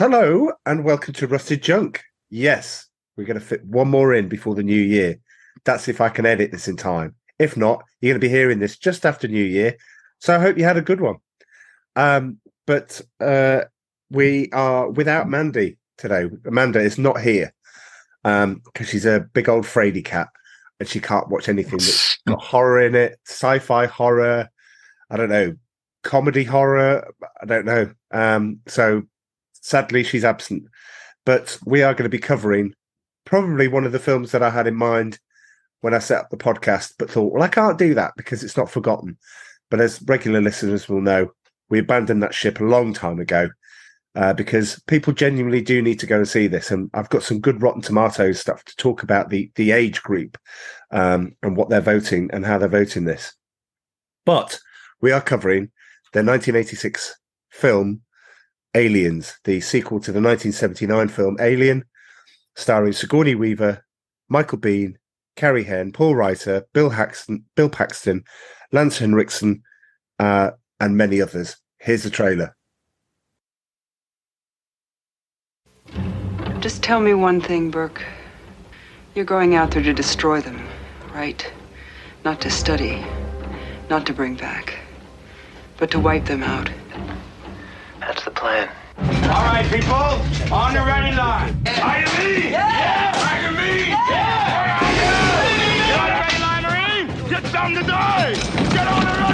Hello and welcome to Rusted Junk. Yes, we're going to fit one more in before the new year. That's if I can edit this in time. If not, you're going to be hearing this just after New Year. So I hope you had a good one. Um, but uh, we are without Mandy today. Amanda is not here because um, she's a big old fraidy cat and she can't watch anything that's got horror in it, sci-fi horror. I don't know, comedy horror. I don't know. Um, so sadly, she's absent. But we are going to be covering probably one of the films that I had in mind when I set up the podcast, but thought, well, I can't do that because it's not forgotten. But as regular listeners will know, we abandoned that ship a long time ago uh, because people genuinely do need to go and see this. And I've got some good Rotten Tomatoes stuff to talk about the the age group um, and what they're voting and how they're voting this. But we are covering the 1986 film Aliens, the sequel to the 1979 film Alien, starring Sigourney Weaver, Michael Biehn, Carrie Henn, Paul Reiser, Bill Paxton, Bill Paxton, Lance Henriksen, uh, and many others. Here's the trailer. Just tell me one thing, Burke. You're going out there to destroy them, right? Not to study, not to bring back, but to wipe them out. That's the plan. All right, people, on the ready line. Are you me? Yeah! Are you me? Yeah! Get on the ready line, Marine! Get some to die! Get on the ready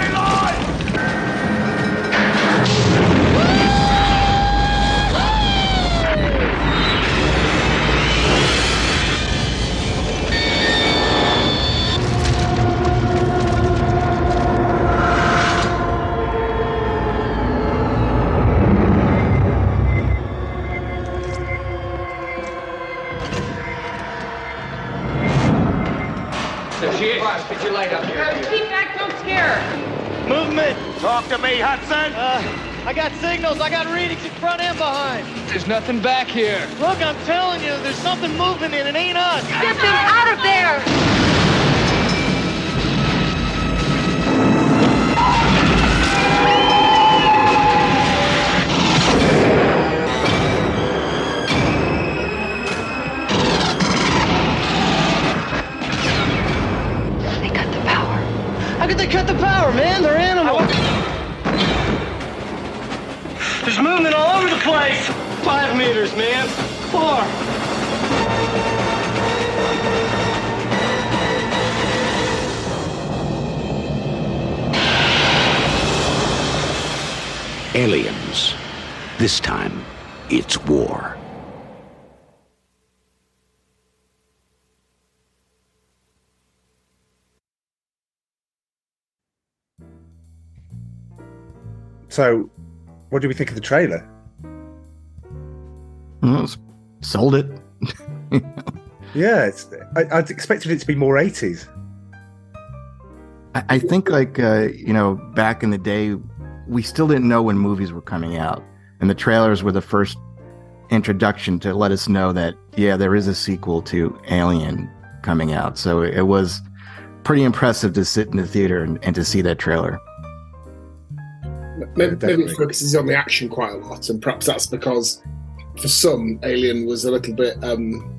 your light up here. Keep back, don't scare. Movement! Talk to me, Hudson! Uh, I got signals. I got readings in front and behind. There's nothing back here. Look, I'm telling you, there's something moving and it ain't us. Get them out of there! How could they cut the power, man? They're animals. There's movement all over the place. Five meters, man. Four. Aliens. This time, it's war. So, what do we think of the trailer? Well, sold it. Yeah, it's. I, I'd expected it to be more 80s. I, I think, like uh, you know, back in the day, we still didn't know when movies were coming out, and the trailers were the first introduction to let us know that yeah, there is a sequel to Alien coming out. So it was pretty impressive to sit in the theater and, and to see that trailer. Maybe, maybe it focuses on the action quite a lot, and perhaps that's because for some, Alien was a little bit, um,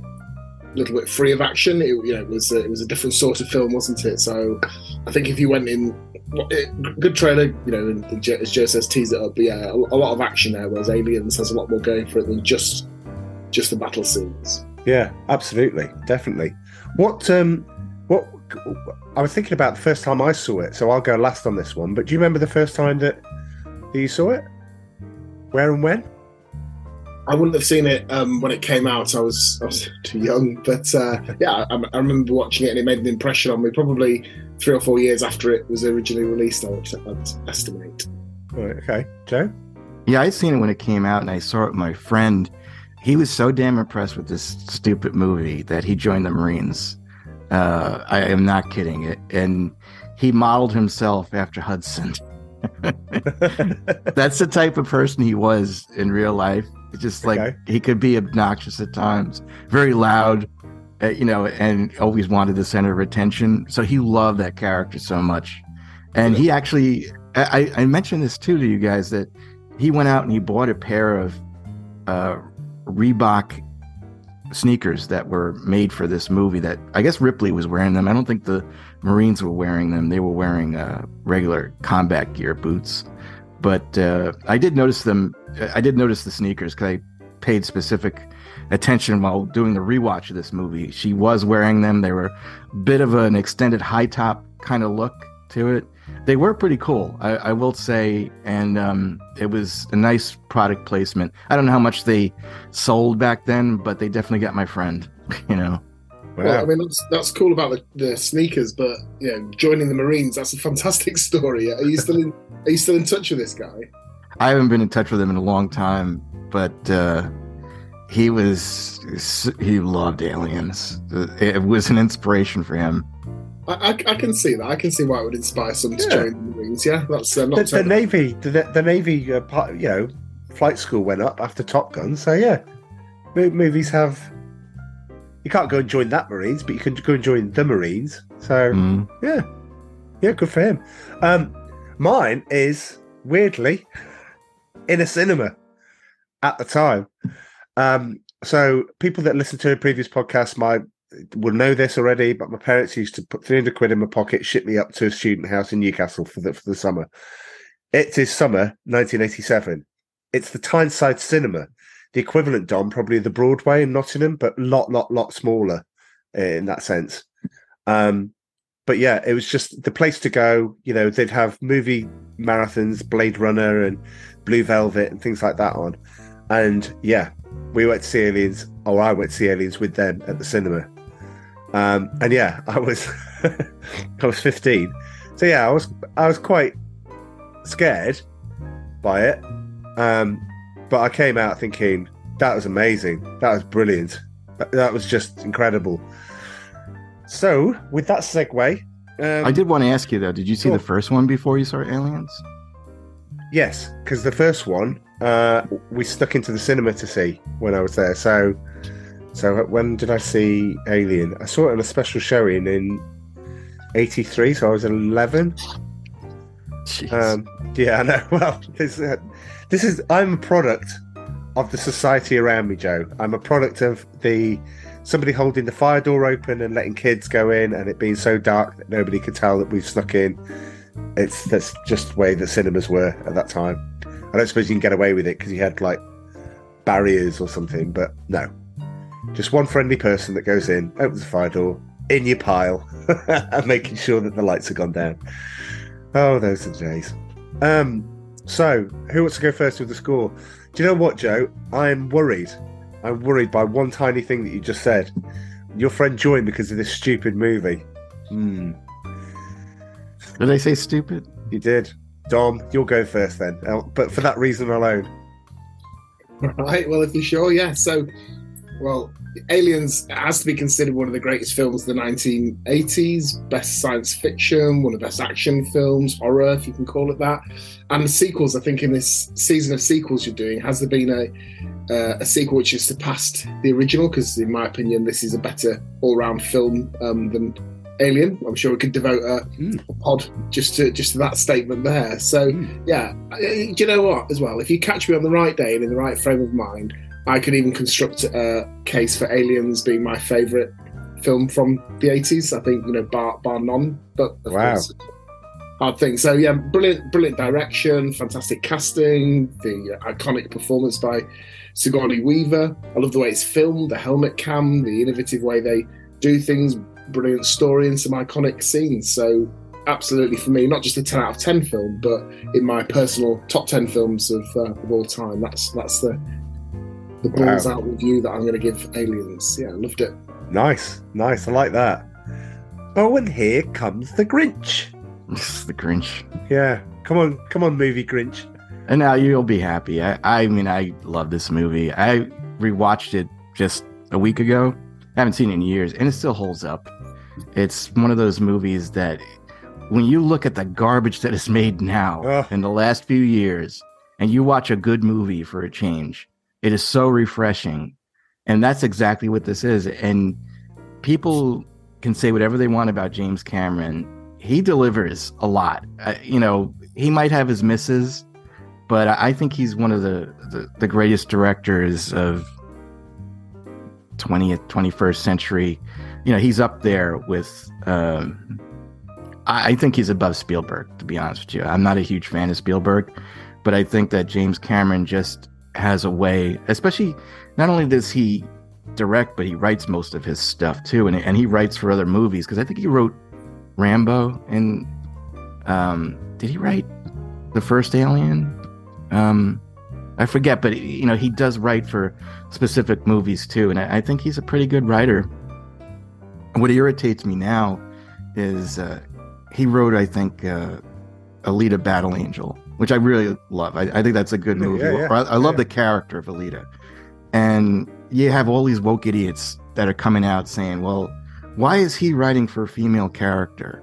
little bit free of action. It, you know, it was a, it was a different sort of film, wasn't it? So, I think if you went in, it, good trailer, you know, and, and as Joe says, tease it up. But yeah, a, a lot of action there, whereas Aliens has a lot more going for it than just just the battle scenes. Yeah, absolutely, definitely. What um, what I was thinking about the first time I saw it, so I'll go last on this one. But do you remember the first time that, that you saw it? Where and when? I wouldn't have seen it um, when it came out. I was I was too young, but uh, yeah, I, I remember watching it and it made an impression on me. Probably three or four years after it was originally released, I would I'd estimate. Right, okay, Joe. Yeah, I'd seen it when it came out, and I saw it with my friend. He was so damn impressed with this stupid movie that he joined the Marines. Uh, I am not kidding it, and he modeled himself after Hudson. That's the type of person he was in real life. It's just like Okay. he could be obnoxious at times, very loud, uh, you know, and always wanted the center of attention. So he loved that character so much. And he actually, I, I mentioned this too to you guys that he went out and he bought a pair of uh, Reebok sneakers that were made for this movie. That I guess Ripley was wearing them. I don't think the Marines were wearing them. They were wearing uh, regular combat gear boots. But uh, I did notice them. I did notice the sneakers because I paid specific attention while doing the rewatch of this movie. She was wearing them. They were a bit of an extended high top kind of look to it. They were pretty cool, I, I will say, and um, it was a nice product placement. I don't know how much they sold back then, but they definitely got my friend. You know. Well, I mean that's that's cool about the, the sneakers, but you know, joining the Marines—that's a fantastic story. Are you still in? Are you still in touch with this guy? I haven't been in touch with him in a long time, but uh, he was he loved aliens. It was an inspiration for him. I, I, I can see that. I can see why it would inspire some to join the Marines. Yeah, that's uh, not The, the. Navy, the, the Navy, uh, part, you know, flight school went up after Top Gun. So yeah, mo- movies have. You can't go and join that Marines, but you can go and join the Marines. So Mm. yeah, yeah, good for him. Um, mine is weirdly in a cinema at the time. Um, so people that listen to a previous podcast might will know this already, but my parents used to put 300 quid in my pocket, ship me up to a student house in Newcastle for the, for the summer. It is summer 1987. It's the Tyneside Cinema, the equivalent, Dom, probably the Broadway in Nottingham, but lot, lot, lot smaller uh, in that sense. Um, but yeah, it was just the place to go. You know, they'd have movie marathons, Blade Runner and Blue Velvet and things like that on. And yeah, we went to see Aliens, or I went to see Aliens with them at the cinema. Um, and yeah, I was I was 15. So yeah, I was I was quite scared by it. Um, but I came out thinking that was amazing. That was brilliant. That, was just incredible. So with that segue, um, I did want to ask you though. Did you see Sure. the first one before you saw Aliens? Yes, because the first one uh, we stuck into the cinema to see when I was there. So, so when did I see Alien? I saw it on a special showing in '83, so I was 11. Jeez. Um, yeah, I know. Well, this, uh, this is I'm a product of the society around me, Joe. I'm a product of the somebody holding the fire door open and letting kids go in, and it being so dark that nobody could tell that we've snuck in. It's that's just the way the cinemas were at that time. I don't suppose you can get away with it because you had like barriers or something, but no, just one friendly person that goes in, opens the fire door, in your pile, and making sure that the lights have gone down. Oh, those are the days. Um, so who wants to go first with the score? Do you know what, Joe? I'm worried. I'm worried by one tiny thing that you just said. Your friend joined because of this stupid movie. Hmm, Did I say stupid? you did. Dom, you'll go first then. But for that reason alone. Right. Well, if you're sure, yeah. So, well, Aliens has to be considered one of the greatest films of the 1980s, best science fiction, one of the best action films, horror, if you can call it that. And the sequels, I think, in this season of sequels you're doing, has there been a uh, a sequel which has surpassed the original? Because, in my opinion, this is a better all-round film um, than Alien. I'm sure we could devote a, Mm. a pod just to just to that statement there. So, yeah, uh, do you know what? As well, if you catch me on the right day and in the right frame of mind, I could even construct a case for Aliens being my favourite film from the 80s. I think you know, bar bar none. But of Wow. course, hard thing. So yeah, brilliant, brilliant direction, fantastic casting, the uh, iconic performance by Sigourney Weaver. I love the way it's filmed, the helmet cam, the innovative way they do things. Brilliant story and some iconic scenes. So absolutely for me, not just a 10 out of 10 film, but in my personal top 10 films of, uh, of all time. That's that's the the Wow. balls out review that I'm going to give Aliens. Yeah, I loved it. Nice, nice. I like that. Oh, and here comes the Grinch. This is the Grinch. Yeah, come on, come on, movie Grinch. And now you'll be happy. I, I mean, I love this movie. I rewatched it just a week ago. I haven't seen it in years, and it still holds up. It's one of those movies that, when you look at the garbage that is made now Ugh. in the last few years, and you watch a good movie for a change, it is so refreshing. And that's exactly what this is. And people can say whatever they want about James Cameron. He delivers a lot. Uh, you know, he might have his misses, but I think he's one of the, the, the greatest directors of 20th, 21st century. You know, he's up there with. Um, I I think he's above Spielberg, to be honest with you. I'm not a huge fan of Spielberg, but I think that James Cameron just has a way, especially not only does he direct, but he writes most of his stuff too, and and he writes for other movies because I think he wrote Rambo and um, did he write the first Alien? Um, I forget, but you know he does write for specific movies too, and I, I think he's a pretty good writer. What irritates me now is uh, he wrote, I think, uh, Alita Battle Angel, which I really love. I, I think that's a good movie. yeah, yeah, I, I love yeah. the character of Alita, and you have all these woke idiots that are coming out saying, "Well, why is he writing for a female character?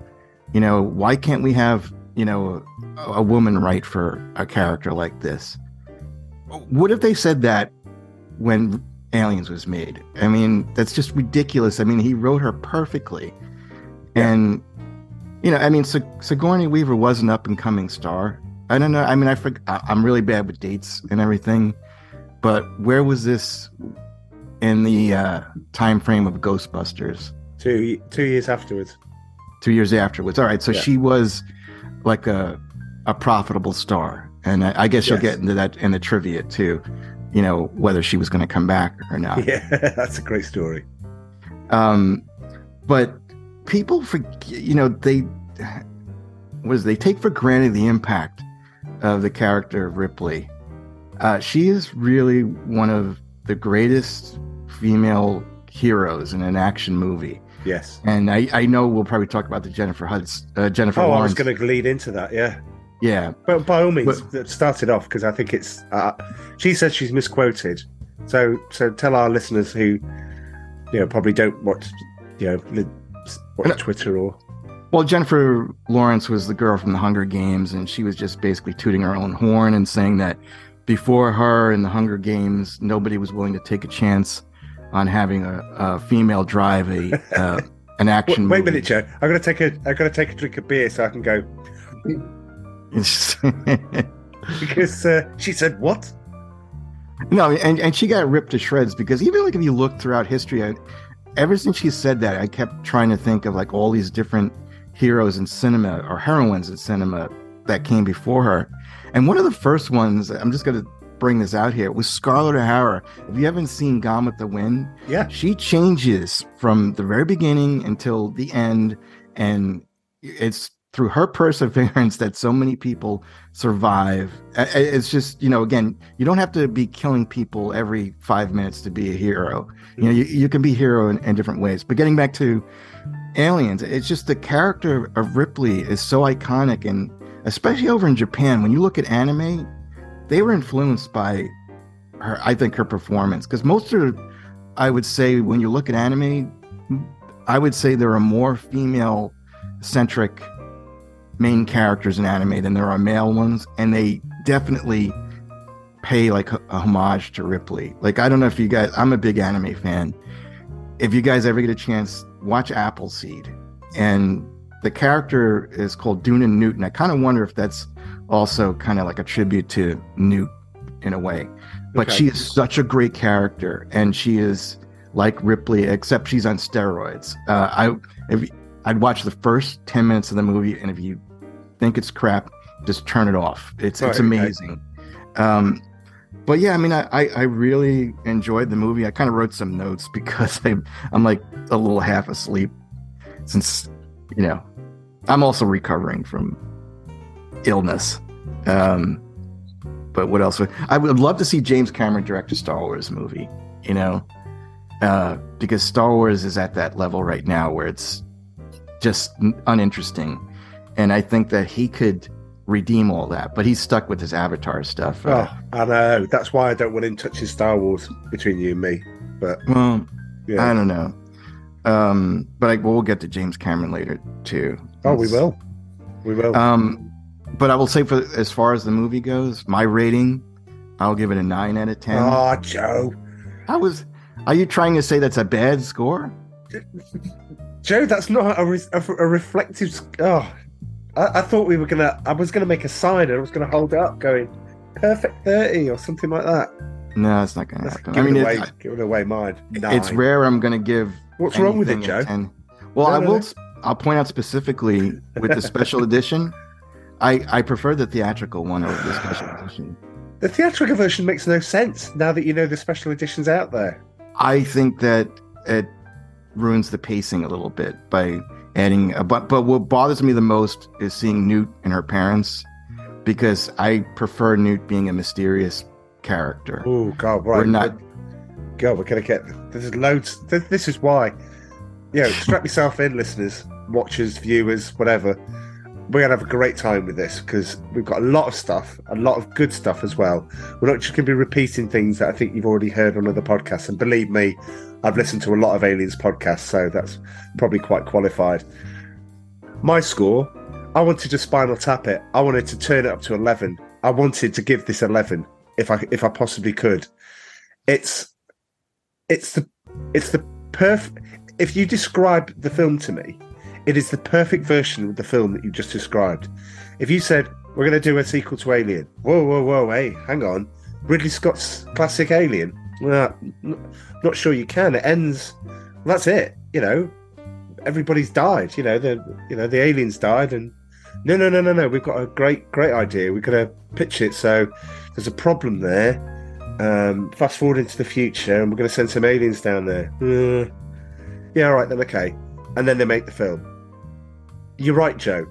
You know, why can't we have you know a, a woman write for a character like this?" What if they said that when Aliens was made? I mean, that's just ridiculous. I mean, he wrote her perfectly, and you know, I mean, Sig- Sigourney Weaver was an up and coming star. I don't know. I mean, I forg I- I'm really bad with dates and everything, but where was this in the uh, time frame of Ghostbusters? Two two years afterwards. Two years afterwards. All right, so Yeah. she was like a a profitable star, and I, I guess you'll get into that in the trivia too. You know whether she was going to come back or not. Yeah, that's a great story. Um, but people forget, you know, they was they take for granted the impact of the character of Ripley. Uh, she is really one of the greatest female heroes in an action movie, Yes. and I, I know we'll probably talk about the Jennifer Hudson, uh, Jennifer Oh, I was going to lead into that. Yeah, Yeah, but by all means, start it off because I think it's. Uh, she says she's misquoted, so so tell our listeners who, you know, probably don't watch, you know, watch Twitter or. Well, Jennifer Lawrence was the girl from the Hunger Games, and she was just basically tooting her own horn and saying that before her in the Hunger Games, nobody was willing to take a chance on having a, a female drive a uh, an action. Wait, wait a minute, Joe. I'm to take a. I'm to take a drink of beer so I can go because uh, she said what? no, and, and she got ripped to shreds because even like if you look throughout history, I, ever since she said that, I kept trying to think of like all these different heroes in cinema or heroines in cinema that came before her. And one of the first ones, I'm just going to bring this out here, was Scarlett O'Hara. If you haven't seen Gone with the Wind, Yeah. she changes from the very beginning until the end. And it's through her perseverance that so many people survive. It's just, you know, again, you don't have to be killing people every five minutes to be a hero. You know, mm-hmm. you, you can be a hero in, in different ways. But getting back to aliens, it's just the character of Ripley is so iconic. And especially over in Japan, when you look at anime, they were influenced by her, I think, her performance. Because most of, I would say, when you look at anime, I would say there are more female centric main characters in anime than there are male ones, and they definitely pay like a, homage to Ripley. Like I don't know if you guys, I'm a big anime fan. If you guys ever get a chance, watch Appleseed, and the character is called Deunan Newton. I kind of wonder if that's also kind of like a tribute to Newt in a way. But Okay. she is such a great character, and she is like Ripley, except she's on steroids. Uh, I if I'd watch the first ten minutes of the movie, and if you think it's crap, just turn it off. It's Right, it's amazing. Um, but yeah, I mean, I, I I really enjoyed the movie. I kind of wrote some notes because I I'm like a little half asleep since you know I'm also recovering from illness. Um, but what else? would- I would love to see James Cameron direct a Star Wars movie. You know, uh, because Star Wars is at that level right now where it's just uninteresting, and I think that he could redeem all that. But he's stuck with his Avatar stuff. Uh, Oh, I know. That's why I don't want him touching Star Wars between you and me. But well, yeah. I don't know. Um, but I, we'll get to James Cameron later too. oh, we will. We will. Um, but I will say for as far as the movie goes, my rating, I'll give it a nine out of ten. oh, Joe. I was. Are you trying to say that's a bad score? Joe, that's not a, re- a, a reflective. Oh, I, I thought we were gonna. I was gonna make a sign and I was gonna hold it up, going, perfect thirty or something like that. No, it's not gonna That's happen. I mean, away, it's, giving away mine. it's rare. I'm gonna give. What's wrong with it, Joe? 10. Well, No, I will. no. I'll point out specifically with the special edition. I I prefer the theatrical one over the special edition. The theatrical version makes no sense now that you know the special edition's out there. I think that it ruins the pacing a little bit by adding a but but what bothers me the most is seeing Newt and her parents because I prefer Newt being a mysterious character. Oh God, right? We're not God, we're gonna get. There's loads. This, this is why. You know, strap yourself in, listeners, watchers, viewers, whatever. We're gonna have a great time with this because we've got a lot of stuff, a lot of good stuff as well. We're not just gonna be repeating things that I think you've already heard on other podcasts. And believe me, I've listened to a lot of aliens podcasts, so that's probably quite qualified. My score, I wanted to spinal tap it. I wanted to turn it up to eleven. I wanted to give this eleven if I if I possibly could. It's it's the it's the perfect if you describe the film to me it is the perfect version of the film that you just described if you said we're going to do a sequel to alien whoa whoa whoa hey hang on ridley scott's classic alien well not sure you can it ends that's it you know everybody's died you know the you know the aliens died and no no no no no we've got a great great idea we're going to pitch it so there's a problem there um, fast forward into the future, and we're going to send some aliens down there. Uh, yeah, all right then, okay. And then they make the film. You're right, Joe.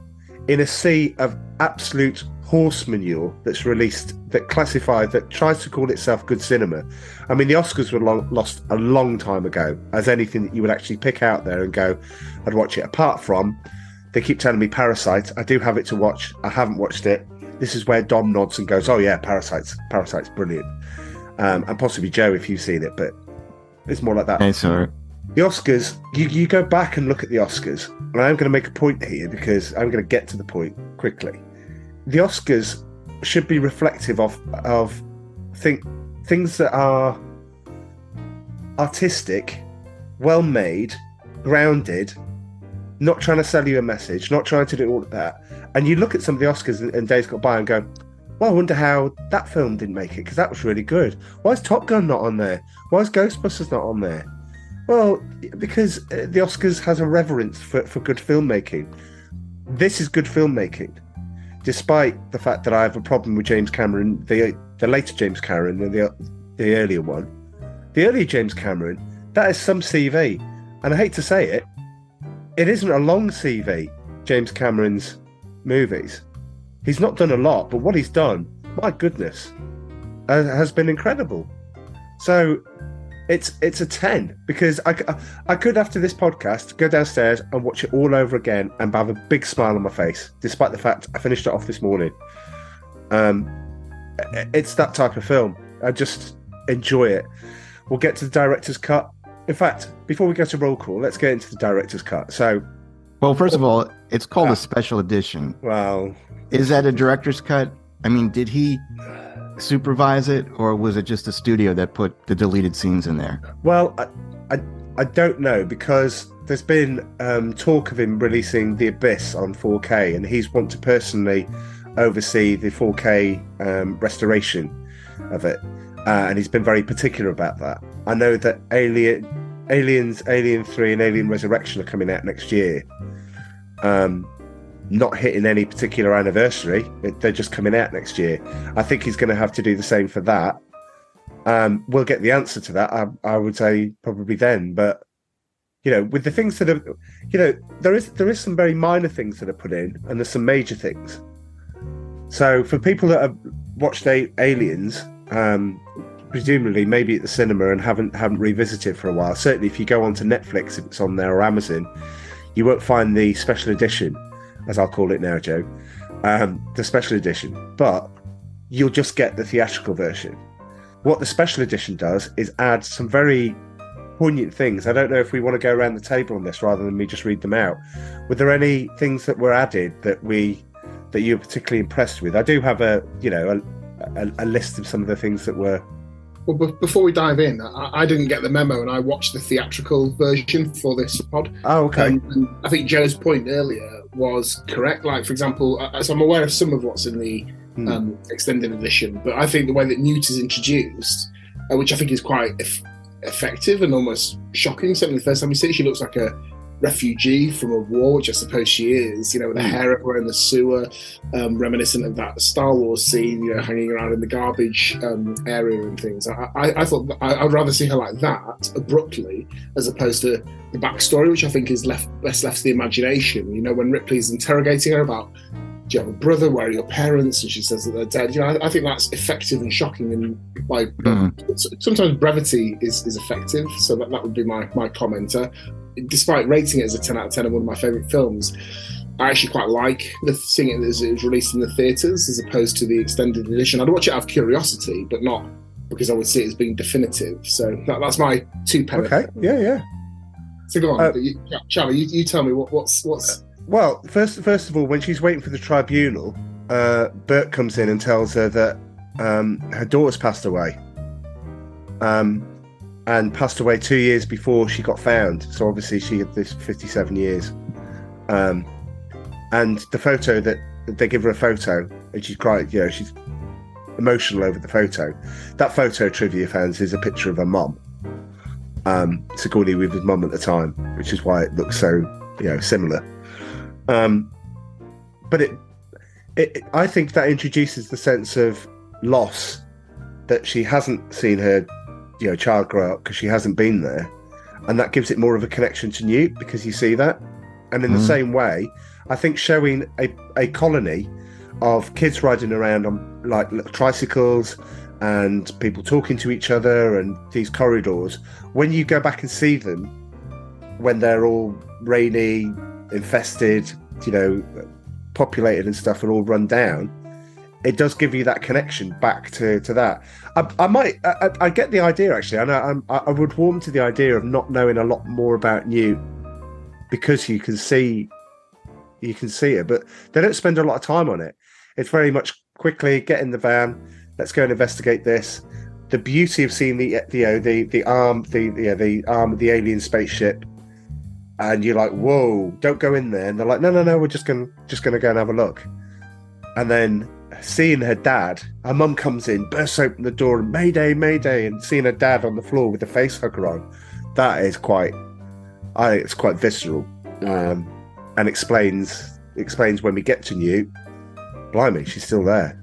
In a sea of absolute horse manure that's released, that classified, that tries to call itself good cinema. I mean, the Oscars were long, lost a long time ago as anything that you would actually pick out there and go, I'd watch it. Apart from, they keep telling me Parasite. I do have it to watch. I haven't watched it. This is where Dom nods and goes, "Oh yeah, Parasite's Parasite's brilliant." um, and possibly Joe if you've seen it, but it's more like that. Okay, so The Oscars, you, you go back and look at the Oscars, and I'm going to make a point here because I'm going to get to the point quickly. The Oscars should be reflective of of think things that are artistic, well made, grounded, not trying to sell you a message, not trying to do all of that. And you look at some of the Oscars and, and days got by and go, well, I wonder how that film didn't make it because that was really good. Why is Top Gun not on there? Why is Ghostbusters not on there? Well, because uh, the Oscars has a reverence for, for good filmmaking. This is good filmmaking, despite the fact that I have a problem with James Cameron, the the later James Cameron than the the earlier one. The earlier James Cameron, that is some CV, and I hate to say it, it isn't a long CV. James Cameron's movies. He's not done a lot, but what he's done, my goodness, uh, has been incredible. So it's it's a 10 because I, I could after this podcast go downstairs and watch it all over again and have a big smile on my face despite the fact i finished it off this morning. Um it's that type of film. I just enjoy it. We'll get to the director's cut. In fact before we go to roll call let's get into the director's cut. So well, first of all, it's called a special edition. well Is that a director's cut? I mean, did he supervise it, or was it just a studio that put the deleted scenes in there? Well, I, I, I don't know because there's been um, talk of him releasing The Abyss on 4K, and he's want to personally oversee the 4K um, restoration of it, uh, and he's been very particular about that. I know that Alien, Aliens, Alien Three, and Alien Resurrection are coming out next year. Um, not hitting any particular anniversary; they're just coming out next year. I think he's going to have to do the same for that. Um, we'll get the answer to that. I, I would say probably then, but you know, with the things that are, you know, there is there is some very minor things that are put in, and there's some major things. So for people that have watched a- Aliens, um, presumably maybe at the cinema and haven't haven't revisited for a while, certainly if you go onto Netflix, if it's on there or Amazon, you won't find the special edition, as I'll call it now, Joe, um, the special edition, but you'll just get the theatrical version. What the special edition does is add some very poignant things. I don't know if we want to go around the table on this rather than me just read them out. Were there any things that were added that we that you were particularly impressed with? I do have a you know a, a, a list of some of the things that were. Well, be- before we dive in, I, I didn't get the memo, and I watched the theatrical version for this pod. Oh, okay. Um, and I think Joe's point earlier was correct. Like, for example, as I'm aware of some of what's in the Hmm. um, extended edition. But I think the way that Newt is introduced, uh, which I think is quite eff- effective and almost shocking. Certainly, the first time you see it, she looks like a refugee from a war, which I suppose she is. You know, with the Hmm. hair everywhere in the sewer, um, reminiscent of that Star Wars scene. You know, hanging around in the garbage um, area and things. I, I, I thought I, I'd rather see her like that abruptly as opposed to the backstory, which I think is left best left to the imagination. You know, when Ripley's interrogating her about do you have a brother? Where are your parents? And she says that they're dead. You know, I, I think that's effective and shocking. And like sometimes brevity is, is effective. So that, that would be my my commenter. Despite rating it as a ten out of ten and one of my favourite films, I actually quite like the seeing it as it was released in the theatres as opposed to the extended edition. I'd watch it out of curiosity, but not because I would see it as being definitive. So that, that's my two pence. Okay. Yeah, yeah. So go on, Uh, you, Charlie. You, you tell me what, what's what's Well, first first of all, when she's waiting for the tribunal, uh, Burke comes in and tells her that um, her daughter's passed away, um, and passed away two years before she got found. So obviously she had this fifty-seven years, um, and the photo that they give her a photo, and she's crying. You know, she's emotional over the photo. That photo, trivia fans, is a picture of her mum. Um, Sigourney Weaver's mum at the time, which is why it looks so you know similar. Um, but it, it, I think that introduces the sense of loss that she hasn't seen her, you know, child grow up because she hasn't been there, and that gives it more of a connection to Newt because you see that. And in the Mhm. same way, I think showing a, a colony of kids riding around on like tricycles and people talking to each other and these corridors, when you go back and see them when they're all rainy, infested, you know, populated and stuff, and all run down, it does give you that connection back to to that. I, I might, I, I- I get the idea actually. I know I'm, I I would warm to the idea of not knowing a lot more about Newt because you can see, you can see it, but they don't spend a lot of time on it. It's very much quickly get in the van, let's go and investigate this. The beauty of seeing the the you the the arm the yeah, the arm of the alien spaceship and you're like, "Whoa, don't go in there." And they're like, "No, no, no, we're just gonna just gonna go and have a look." And then seeing her dad, her mum comes in, bursts open the door, and Mayday, Mayday, and seeing her dad on the floor with the face hugger on, that is quite, I think it's quite visceral, um, and explains explains when we get to Newt. Blimey, she's still there.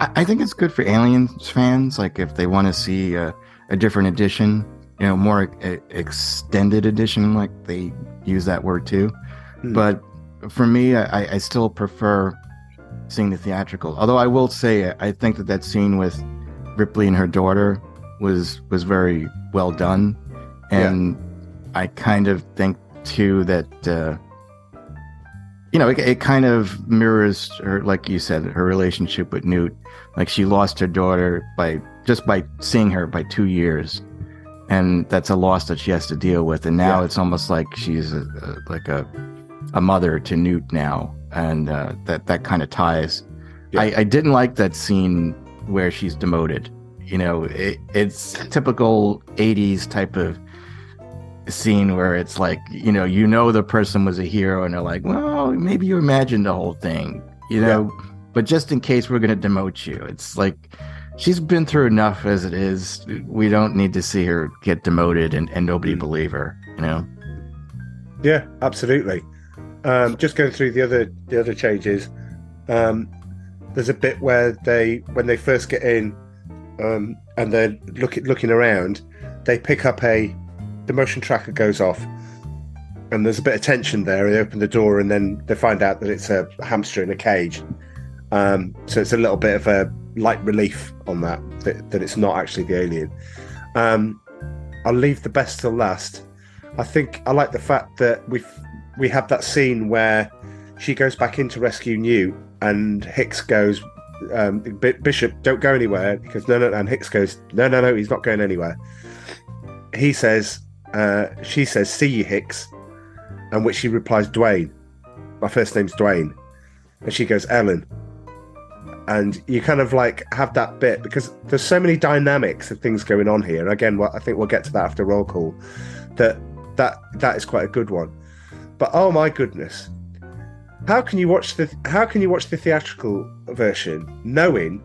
I, I think it's good for Aliens fans. Like if they want to see a, a different edition, you know, more e- extended edition, like they use that word too. Hmm. But for me, I, I still prefer seeing the theatrical. Although I will say, I think that that scene with Ripley and her daughter was was very well done, and I kind of think too that. Uh, you know, it, it kind of mirrors her, like you said, her relationship with Newt. Like she lost her daughter by just by seeing her by two years, and that's a loss that she has to deal with. And now Yeah. it's almost like she's a, a, like a a mother to Newt now, and uh, that that kind of ties. Yeah. I, I didn't like that scene where she's demoted. You know, it, it's typical '80s type of scene where it's like you know you know the person was a hero and they're like well maybe you imagined the whole thing you know but just in case we're going to demote you it's like she's been through enough as it is we don't need to see her get demoted and, and nobody Mm. believe her you know Yeah, absolutely. Um, just going through the other the other changes. Um, there's a bit where they when they first get in um, and they're looking looking around, they pick up a the motion tracker goes off, and there's a bit of tension there. They open the door and then they find out that it's a hamster in a cage. Um, so it's a little bit of a light relief on that that, that it's not actually the alien. Um, I'll leave the best till last. I think I like the fact that we we have that scene where she goes back in to rescue Newt, and Hicks goes, um, "B- "Bishop, don't go anywhere." Because no, no, and Hicks goes, "No, no, no, he's not going anywhere." He says, uh, "She says, see you, Hicks," and which she replies, "Dwayne." My first name's Dwayne, and she goes, "Ellen." And you kind of like have that bit because there's so many dynamics of things going on here. And again, well, I think we'll get to that after roll call. That that that is quite a good one. But oh my goodness, How can you watch the How can you watch the theatrical version knowing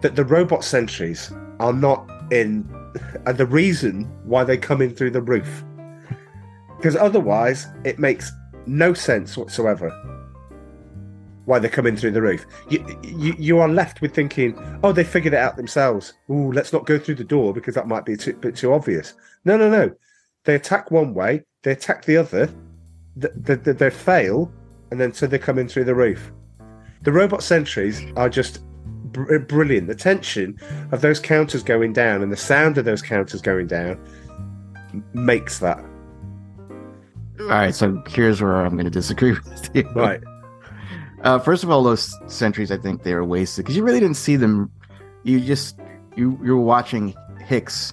that the robot sentries are not in, and the reason why they come in through the roof? Because otherwise, it makes no sense whatsoever. Why they come in through the roof? You, you you are left with thinking, oh, they figured it out themselves. Ooh, let's not go through the door because that might be a bit too obvious. No, no, no. They attack one way, they attack the other, th- th- th- they fail, and then so they come in through the roof. The robot sentries are just br- brilliant. The tension of those counters going down and the sound of those counters going down makes that All right, so here's where I'm going to disagree with you. right. Uh, first of all, those sentries, I think they were wasted because you really didn't see them. You just you you were watching Hicks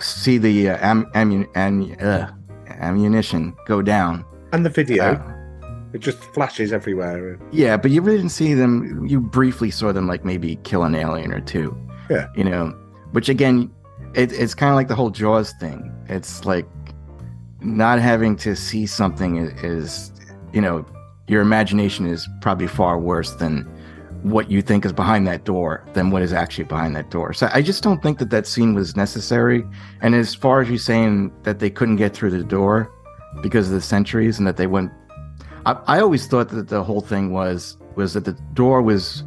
see the uh, am, ammun, am, uh, ammunition go down. And the video, Uh, it just flashes everywhere. yeah, but you really didn't see them. You briefly saw them like maybe kill an alien or two. Yeah. you know, which again, it, it's kind of like the whole Jaws thing. It's like not having to see something is, is, you know, your imagination is probably far worse than what you think is behind that door than what is actually behind that door. So I just don't think that that scene was necessary. And as far as you saying that they couldn't get through the door because of the sentries and that they went, I, I always thought that the whole thing was was that the door was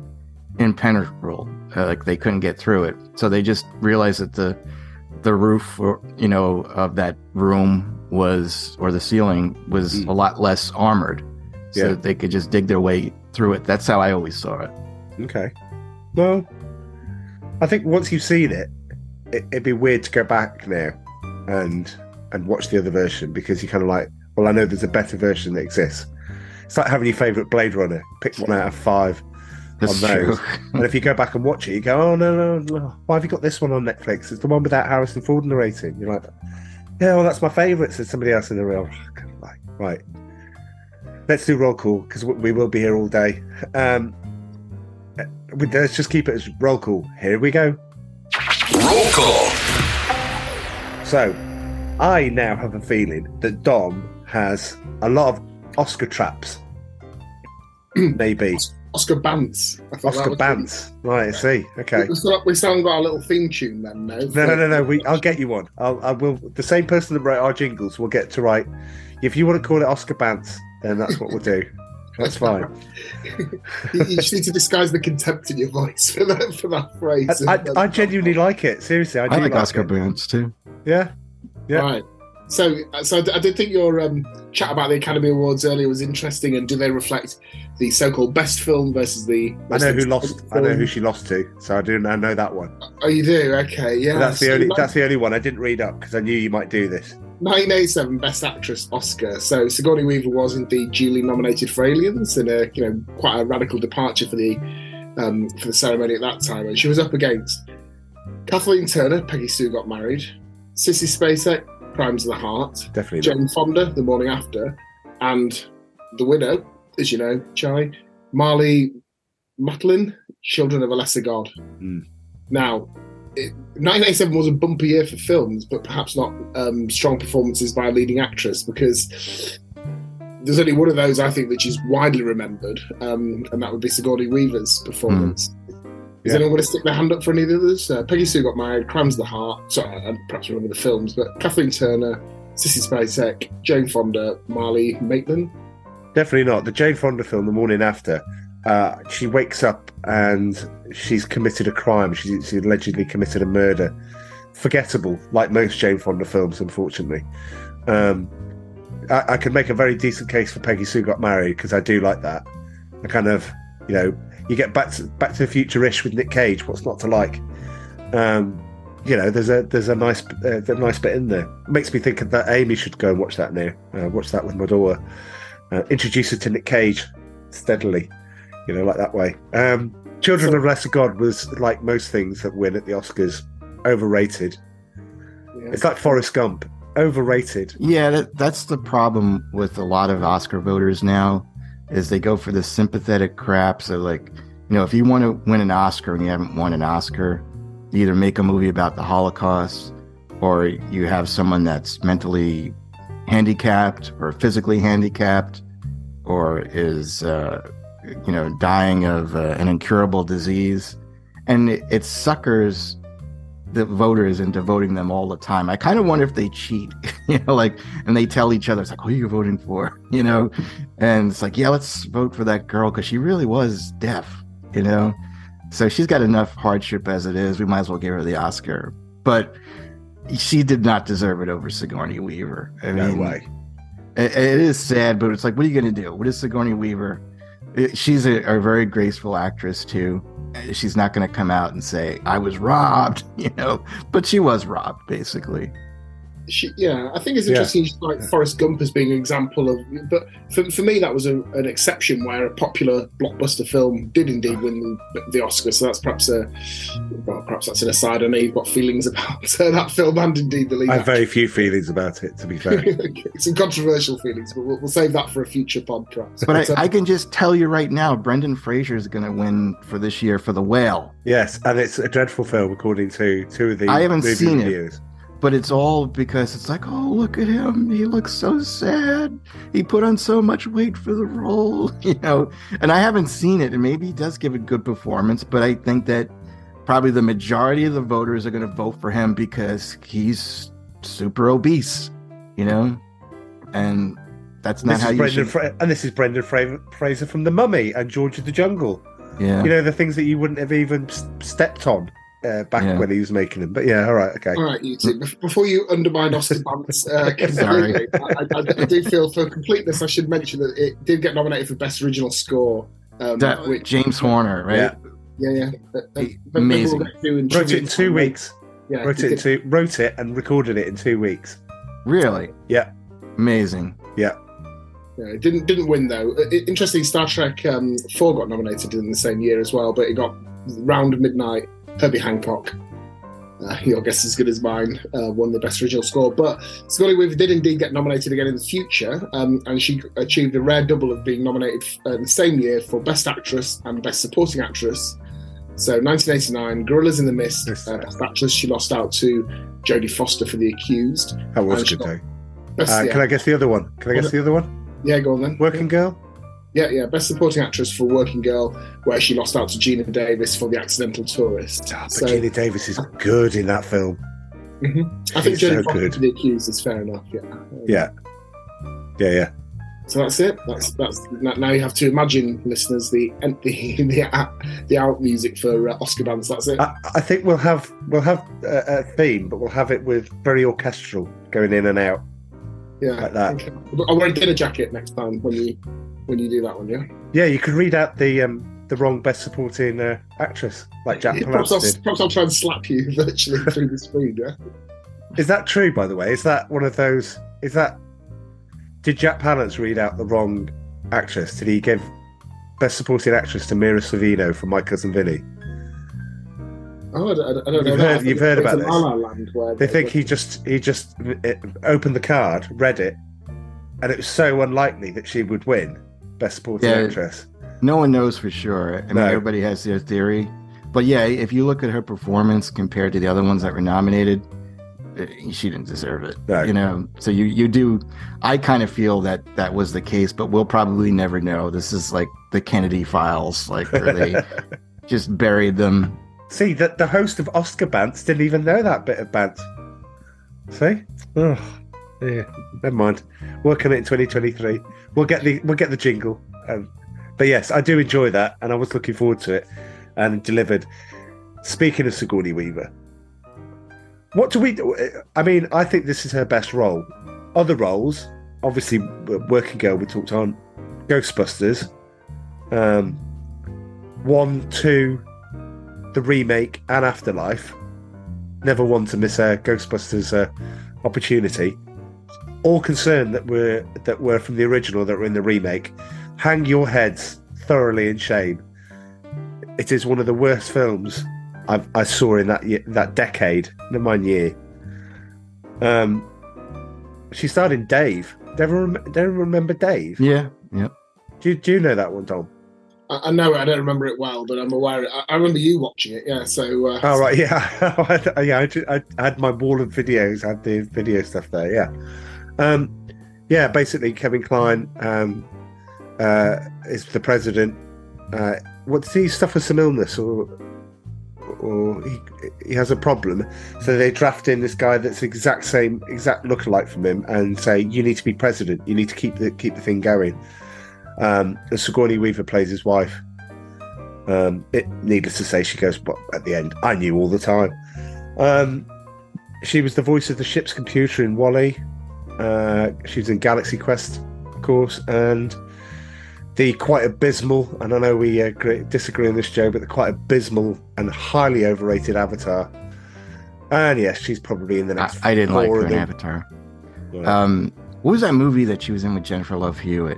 impenetrable, uh, like they couldn't get through it. So they just realized that the the roof, or you know, of that room was or the ceiling was Mm. a lot less armored, so Yeah. that they could just dig their way through it. That's how I always saw it. Okay. Well, I think once you've seen it, it, it'd be weird to go back now and and watch the other version because you're kind of like, well, I know there's a better version that exists. It's like having your favorite Blade Runner, pick one out of five. That's on those. And if you go back and watch it, you go, oh no, no, no, why have you got this one on Netflix? It's the one without Harrison Ford narrating. You're like, yeah, well, that's my favourite. Says somebody else in the room. Like, right, let's do roll call because we will be here all day. Um, let's just keep it as roll call. Here we go. Roll call. So, I now have a feeling that Dom has a lot of Oscar traps. Maybe Oscar Bantz. I thought Oscar that was- Bantz. Right, I see. Okay. We still, we still got a little theme tune then, no? No, no, no, no. We, I'll get you one. I'll, I will. The same person that wrote our jingles will get to write. If you want to call it Oscar Bantz, then that's what we'll do. That's fine. you, you just need to disguise the contempt in your voice for that, for that phrase. I, I, I genuinely like it. Seriously, I I do like Oscar it. Bantz too. Yeah, yeah. Right. So, so I d- I did think your um, chat about the Academy Awards earlier was interesting, and do they reflect the so-called best film versus the? I know who expensive lost. I know who she lost to. So I do. I know that one. Oh, you do? Okay, yeah. But that's the only. like, That's the only one I didn't read up because I knew you might do this. 1987 Best Actress Oscar. So Sigourney Weaver was indeed duly nominated for Aliens, and a you know quite a radical departure for the um, for the ceremony at that time. And she was up against Kathleen Turner, Peggy Sue got married, Sissy Spacek, Crimes of the Heart, Definitely. Jane Fonda, The Morning After, and the widow, as you know, Charlie, Marlee Matlin, Children of a Lesser God. Mm. Now, it, 1987 was a bumpy year for films, but perhaps not um, strong performances by a leading actress because there's only one of those I think which is widely remembered, um, and that would be Sigourney Weaver's performance. Is Yeah. anyone going to stick their hand up for any of the others? Uh, Peggy Sue got married, Crimes of the Heart. Sorry, I perhaps remember the films, but Kathleen Turner, Sissy Spacek, Jane Fonda, Marlee Maitland. Definitely not. The Jane Fonda film, The Morning After, uh, she wakes up and she's committed a crime. She, allegedly committed a murder. Forgettable, like most Jane Fonda films, unfortunately. Um, I, I could make a very decent case for Peggy Sue Got Married because I do like that. I kind of, you know, you get back to Back to the Future ish with Nick Cage. What's not to like? Um, you know, there's a there's a nice uh, a nice bit in there. makes me think that Amy should go and watch that now. Uh, watch that with my daughter uh, introduce her to Nick Cage steadily, you know, like that way. Um, Children of Lesser God was like most things that win at the Oscars, overrated. Yeah. It's like Forrest Gump, overrated. Yeah, that, that's the problem with a lot of Oscar voters now, is they go for the sympathetic crap. So, like, you know, if you want to win an Oscar and you haven't won an Oscar, you either make a movie about the Holocaust, or you have someone that's mentally handicapped or physically handicapped, or is uh, you know dying of uh, an incurable disease, and it, it suckers the voters into voting them all the time. I kind of wonder if they cheat, you know, like, and they tell each other, it's like, who are you voting for? You know, and it's like, yeah, let's vote for that girl because she really was deaf, you know? So she's got enough hardship as it is. We might as well give her the Oscar. But she did not deserve it over Sigourney Weaver. I No mean, way. it, it is sad, but it's like, what are you going to do? What is Sigourney Weaver? It- she's a, a very graceful actress too. Uh, She's not going to come out and say I was robbed, you know, but she was robbed basically. She, yeah, I think it's interesting. she's Like Forrest Gump as being an example of, but for, for me that was a, an exception where a popular blockbuster film did indeed win the, the Oscar. So that's perhaps a, well, perhaps that's an aside. I know you've got feelings about that film and indeed the lead. I have actor. very few feelings about it, to be fair. Some controversial feelings, but we'll, we'll save that for a future podcast. perhaps. But um, I, I can just tell you right now, Brendan Fraser is going to win for this year for The Whale. yes, and it's a dreadful film, according to two of the I haven't movie seen it. But it's all because it's like, oh, look at him. He looks so sad. He put on so much weight for the role, you know. And I haven't seen it, and maybe he does give a good performance, but I think that probably the majority of the voters are going to vote for him because he's super obese, you know. And that's not This how you Brendan should. Fra- and this is Brendan Fra- Fraser from The Mummy and George of the Jungle. yeah. You know the things that you wouldn't have even stepped on uh, back Yeah. when he was making them. But yeah, all right, okay. All right, you two. Before you undermine Oscar Bants, uh, Sorry. I, I, I do feel for completeness, I should mention that it did get nominated for Best Original Score. Um, That- which, James Horner, right? Yeah. yeah, yeah. Uh, Amazing. we'll in Wrote it in two weeks. Yeah, Wrote it in two. Wrote it and recorded it in two weeks. Really? Yeah. Amazing. Yeah. Yeah, it didn't didn't win though. Interesting, Star Trek um, Four got nominated in the same year as well, but it got Round Midnight. Herbie Hancock, uh, your guess is as good as mine, uh, won the best original score. But Sigourney Weaver did indeed get nominated again in the future, um, and she achieved a rare double of being nominated uh, in the same year for Best Actress and Best Supporting Actress. So 1989, Gorillas in the Mist, uh, Best Actress. She lost out to Jodie Foster for The Accused. That was a good day. Best, yeah. Can I guess the other one? Can I guess the other one? yeah, go on then. Working Girl. Yeah, yeah. Best supporting actress for Working Girl, where she lost out to Geena Davis for The Accidental Tourist. Ah, but so Geena Davis is good in that film. I think Jodie so Foster. The Accused is fair enough. Yeah. Yeah. Yeah, yeah. So that's it. That's that's now you have to imagine, listeners, the the the, the out music for uh, Oscar Bants. That's it. I, I think we'll have we'll have a, a theme, but we'll have it with very orchestral going in and out. yeah. like that. Okay. I'll wear a dinner jacket next time when you when you do that one. Yeah. Yeah, you could read out the um the wrong best supporting uh, actress like Jack Yeah, perhaps, I'll, perhaps I'll try and slap you virtually through the screen. Yeah. Is that true, by the way? Is that one of those? Is that did Jack Palance read out the wrong actress? Did he give best supporting actress to Mira Sorvino for My Cousin Vinny? Oh, I don't, I don't know. You've that. heard- you've heard about this. La La Land where They think he just he just opened the card, read it, and it was so unlikely that she would win best supporting Yeah. actress. No one knows for sure. I mean, everybody has their theory. But yeah, if you look at her performance compared to the other ones that were nominated, eh, she didn't deserve it. No. You know, so you you do. I kind of feel that that was the case, but we'll probably never know. This is like the Kennedy files, like where they just buried them. See that the host of Oscar Bants didn't even know that bit of Bants. See? Oh, yeah. Never mind. Working it in 2023. We'll get the we'll get the jingle. Um, but yes, I do enjoy that, and I was looking forward to it, and delivered. Speaking of Sigourney Weaver, what do we? do? I mean, I think this is her best role. Other roles, obviously, Working Girl. We talked on Ghostbusters. Um, one, two, the remake and Afterlife. Never one to miss a Ghostbusters uh, opportunity. All concerned that were that were from the original that were in the remake, hang your heads thoroughly in shame. It is one of the worst films I've, I saw in that ye- that decade, never mind year. Um, she starred in Dave. Do you rem- do you remember Dave? Yeah, yeah. Do, you- do you know that one, Tom? I, I know it. I don't remember it well, but I'm aware. I, I remember you watching it. Yeah. So. Uh, Oh right, yeah, yeah. I, ju- I had my wall of videos. I had the video stuff there. Yeah, um, yeah. Basically, Kevin Kline um, uh, is the president. Uh, what does he suffer some illness or or he he has a problem? So they draft in this guy that's exact same exact lookalike from him and say you need to be president. You need to keep the keep the thing going. Um, and Sigourney Weaver plays his wife. Um, it, needless to say, she goes, but at the end, I knew all the time. Um, she was the voice of the ship's computer in WALL-E. Uh, she was in Galaxy Quest, of course, and the quite abysmal, and I know we uh, agree, disagree on this, Joe, but the quite abysmal and highly overrated Avatar. And yes, she's probably in the next. I didn't like her in. Avatar. Um, what was that movie that she was in with Jennifer Love Hewitt?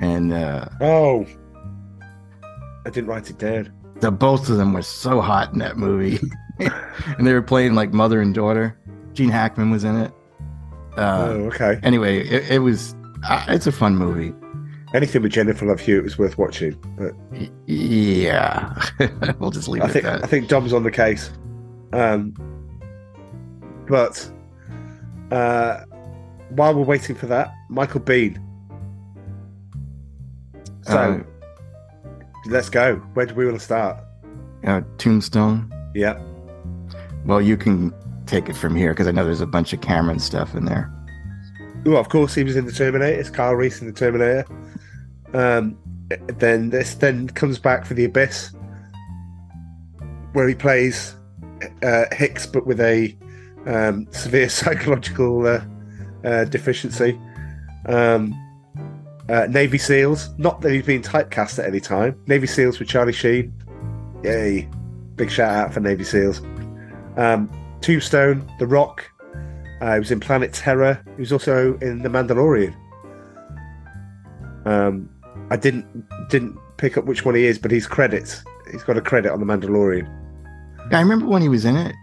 And uh, oh, I didn't write it down. the both of them were so hot in that movie, and they were playing like mother and daughter. Gene Hackman was in it. Uh, oh, okay. Anyway, it, it was. Uh, it's a fun movie. Anything with Jennifer Love Hewitt was worth watching, but Yeah, we'll just leave I it think I think Dom's on the case. Um, but uh, while we're waiting for that, Michael Biehn. So Uh, let's go. Where do we want to start? uh, Tombstone. Yeah. Well, you can take it from here because I know there's a bunch of Cameron stuff in there. Well, of course, he was in the Terminator. It's Carl Reese in the Terminator. Um, then this then comes back for the Abyss, where he plays uh, Hicks, but with a um, severe psychological uh, uh, deficiency. Um, uh, Navy SEALs. Not that he's been typecast at any time. Navy SEALs with Charlie Sheen. Yay! Big shout out for Navy SEALs. Um, Tombstone, The Rock. Uh, he was in Planet Terror. He was also in The Mandalorian. Um, I didn't didn't pick up which one he is, but he's credits. He's got a credit on The Mandalorian. I remember when he was in it.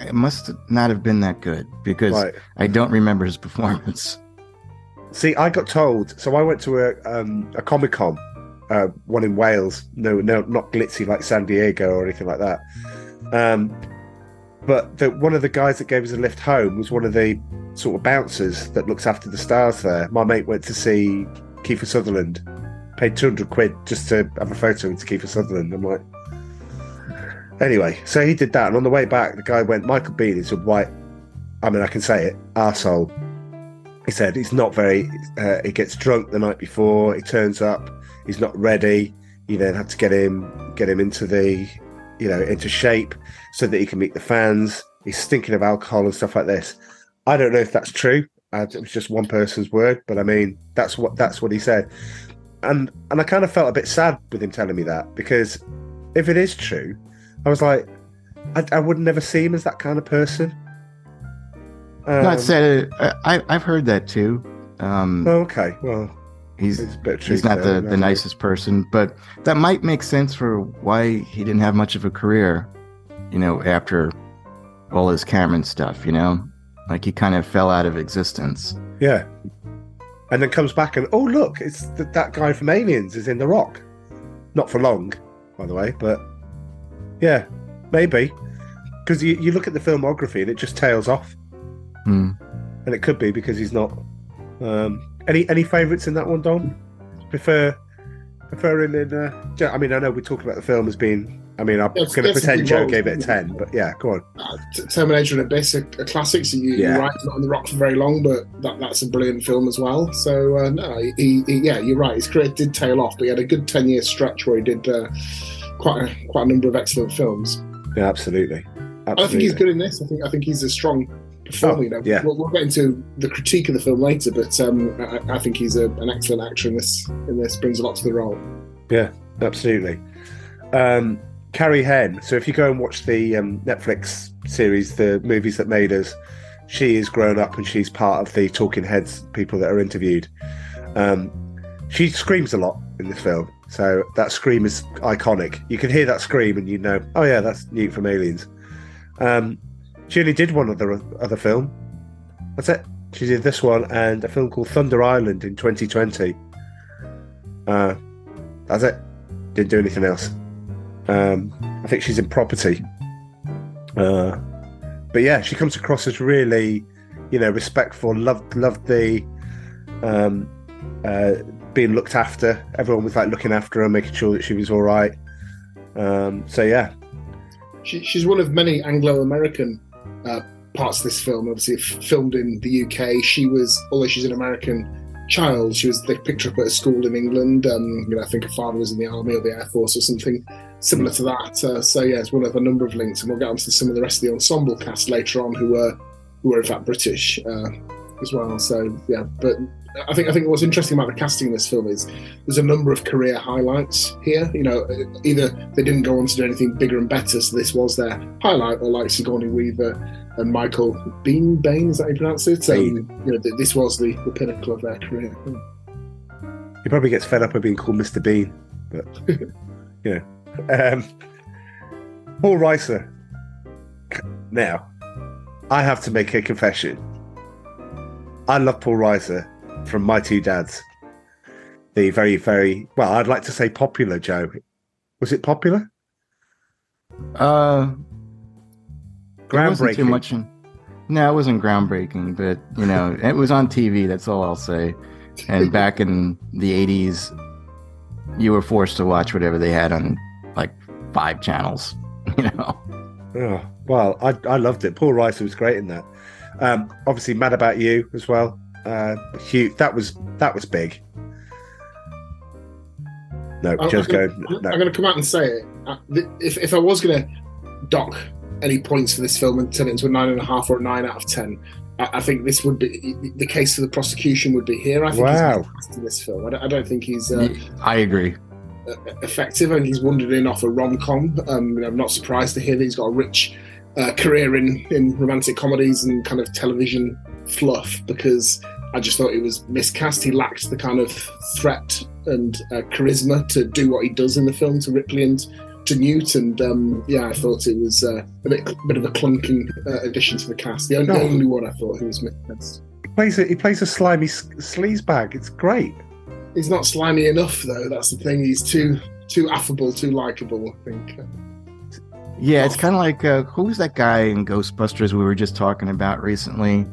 It must not have been that good because Right. I don't remember his performance. See, I got told. So I went to a um, a Comic Con, uh, one in Wales. No, no, not glitzy like San Diego or anything like that. Um, but the, one of the guys that gave us a lift home was one of the sort of bouncers that looks after the stars there. My mate went to see Kiefer Sutherland, paid two hundred quid just to have a photo with Kiefer Sutherland. I'm like, anyway, so he did that, and on the way back, the guy went, Michael Biehn is a white. I mean, I can say it, arsehole. He said he's not very. Uh, he gets drunk the night before. He turns up. He's not ready. You then have to get him get him into the, you know, into shape so that he can meet the fans. He's stinking of alcohol and stuff like this. I don't know if that's true. It was just one person's word, but I mean that's what that's what he said, and and I kind of felt a bit sad with him telling me that because if it is true, I was like, I, I would never see him as that kind of person. Um, Not said. Uh, I I've heard that too. Um, oh, okay, well, he's a bit he's not the, the nicest person, but that might make sense for why he didn't have much of a career. You know, after all his Cameron stuff. You know, like he kind of fell out of existence. Yeah. And then comes back and oh look, it's th- that guy from Aliens is in The Rock. Not for long, by the way, but yeah, maybe because you, you look at the filmography and it just tails off, Hmm. and it could be because he's not. Um, any any favourites in that one, Don? Prefer prefer him in. Uh, I mean, I know we talked about the film as being. I mean, I'm going to pretend Joe gave it a ten, but yeah, go on. Uh, Terminator and Abyss are, are classics. You, Yeah. You're right, it's not on the rock for very long, but that, that's a brilliant film as well. So uh, no, he, he, yeah, you're right. His career did tail off, but he had a good ten year stretch where he did uh, quite a, quite a number of excellent films. Yeah, absolutely. absolutely. I think he's good in this. I think I think he's a strong performer. Oh, you know, yeah. we'll, we'll get into the critique of the film later, but um, I, I think he's a, an excellent actor in this. In this, brings a lot to the role. Yeah, absolutely. Um, Carrie Henn. So if you go and watch the um, Netflix series, the movies that made us, she is grown up and she's part of the talking heads people that are interviewed. Um, she screams a lot in this film, so that scream is iconic. You can hear that scream and you know, oh yeah, that's Newt from Aliens. Um, she only did one other other film. That's it. She did this one and a film called Thunder Island in 2020. Uh, that's it. Didn't do anything else. Um, I think she's in property. Uh, but yeah, she comes across as really, you know, respectful. Loved loved the um, uh, being looked after. Everyone was like looking after her, making sure that she was all right. Um, so yeah, She, she's one of many Anglo-American uh, parts of this film. Obviously, f- filmed in the UK. She was, although she's an American child, she was. They picked her up at a school in England. Um, you know, I think her father was in the army or the air force or something similar to that. Uh, so yeah, it's one of a number of links, and we'll get onto some of the rest of the ensemble cast later on, who were who were in fact British uh, as well. So yeah, but I think I think what's interesting about the casting in this film is there's a number of career highlights here. You know, either they didn't go on to do anything bigger and better, so this was their highlight, or like Sigourney Weaver and Michael Biehn Bain, is that how you pronounce it? Um, you know, this was the, the pinnacle of their career. he probably gets fed up of being called Mr. Bean, but you know. Um, Paul Reiser. Now, I have to make a confession. I love Paul Reiser from My Two Dads. The very, very well, I'd like to say popular Joe. Was it popular? Uh, it wasn't too much. In, no, it wasn't groundbreaking, but you know, it was on TV. That's all I'll say. And back in the '80s, you were forced to watch whatever they had on like five channels. You know. Oh, well, I, I loved it. Paul Reiser was great in that. Um, obviously, Mad About You as well. Uh, huge. That was that was big. No, I'm, Joe's I'm going. gonna, No. I'm going to come out and say it. Uh, If, if I was going to dock any points for this film and turn it into a nine and a half or a nine out of ten, I, I think this would be the case for the prosecution would be here. I think Wow. he's in this film. I don't, I don't think he's uh, I agree. uh, effective. I think he's wandered in off a rom com. Um, I'm not surprised to hear that he's got a rich uh, career in, in romantic comedies and kind of television fluff because I just thought he was miscast. He lacked the kind of threat and uh, charisma to do what he does in the film to Ripley and to Newt. And um, yeah, I thought it was uh, a bit, bit of a clunking uh, addition to the cast. The only, the No. only one I thought who was miscast. He plays a, he plays a slimy s- sleaze bag. It's great. He's not slimy enough though. That's the thing. He's too too affable, too likable. I think. Yeah, it's kind of like uh, who's that guy in Ghostbusters we were just talking about recently?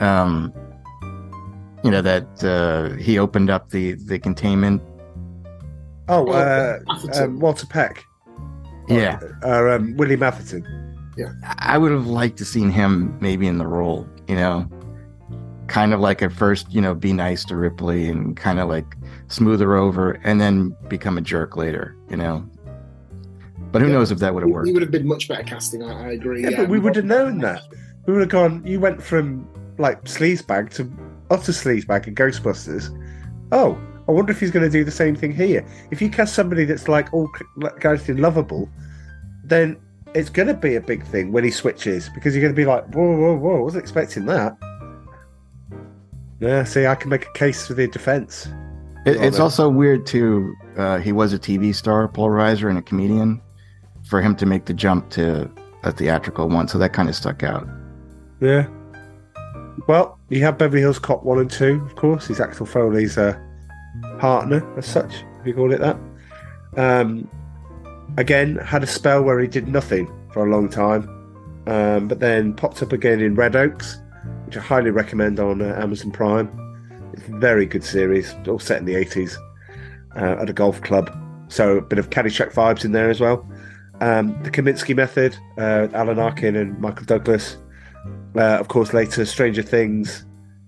Um, you know that uh, he opened up the the containment. Oh, Oh, uh, um, Walter Peck. Yeah, Uh, um, William Atherton. Yeah. I would have liked to seen him maybe in the role. You know, kind of like at first, you know, be nice to Ripley and kind of like smooth her over, and then become a jerk later. You know, but who Yeah. knows if that would have worked? He worked? would have been much better casting. I, I agree. Yeah, but we would have known that. We would have gone. You went from like sleazebag to utter sleazebag in Ghostbusters. Oh, I wonder if he's going to do the same thing here. If you cast somebody that's like all guys lovable, then it's going to be a big thing when he switches because you're going to be like, whoa, whoa, whoa! I wasn't expecting that. Yeah, see, I can make a case for the defense. It, it's also weird too. Uh, he was a TV star, Paul Reiser, and a comedian. For him to make the jump to a theatrical one, so that kind of stuck out. Yeah. Well, you have Beverly Hills Cop 1 and 2, of course. He's Axel Foley's uh, partner, as such, if you call it that. Um, again, had a spell where he did nothing for a long time, um, but then popped up again in Red Oaks, which I highly recommend on uh, Amazon Prime. It's a very good series, all set in the 80s uh, at a golf club. So a bit of Caddyshack vibes in there as well. Um, the Kominsky Method, uh, Alan Arkin and Michael Douglas. Uh, of course, later Stranger Things,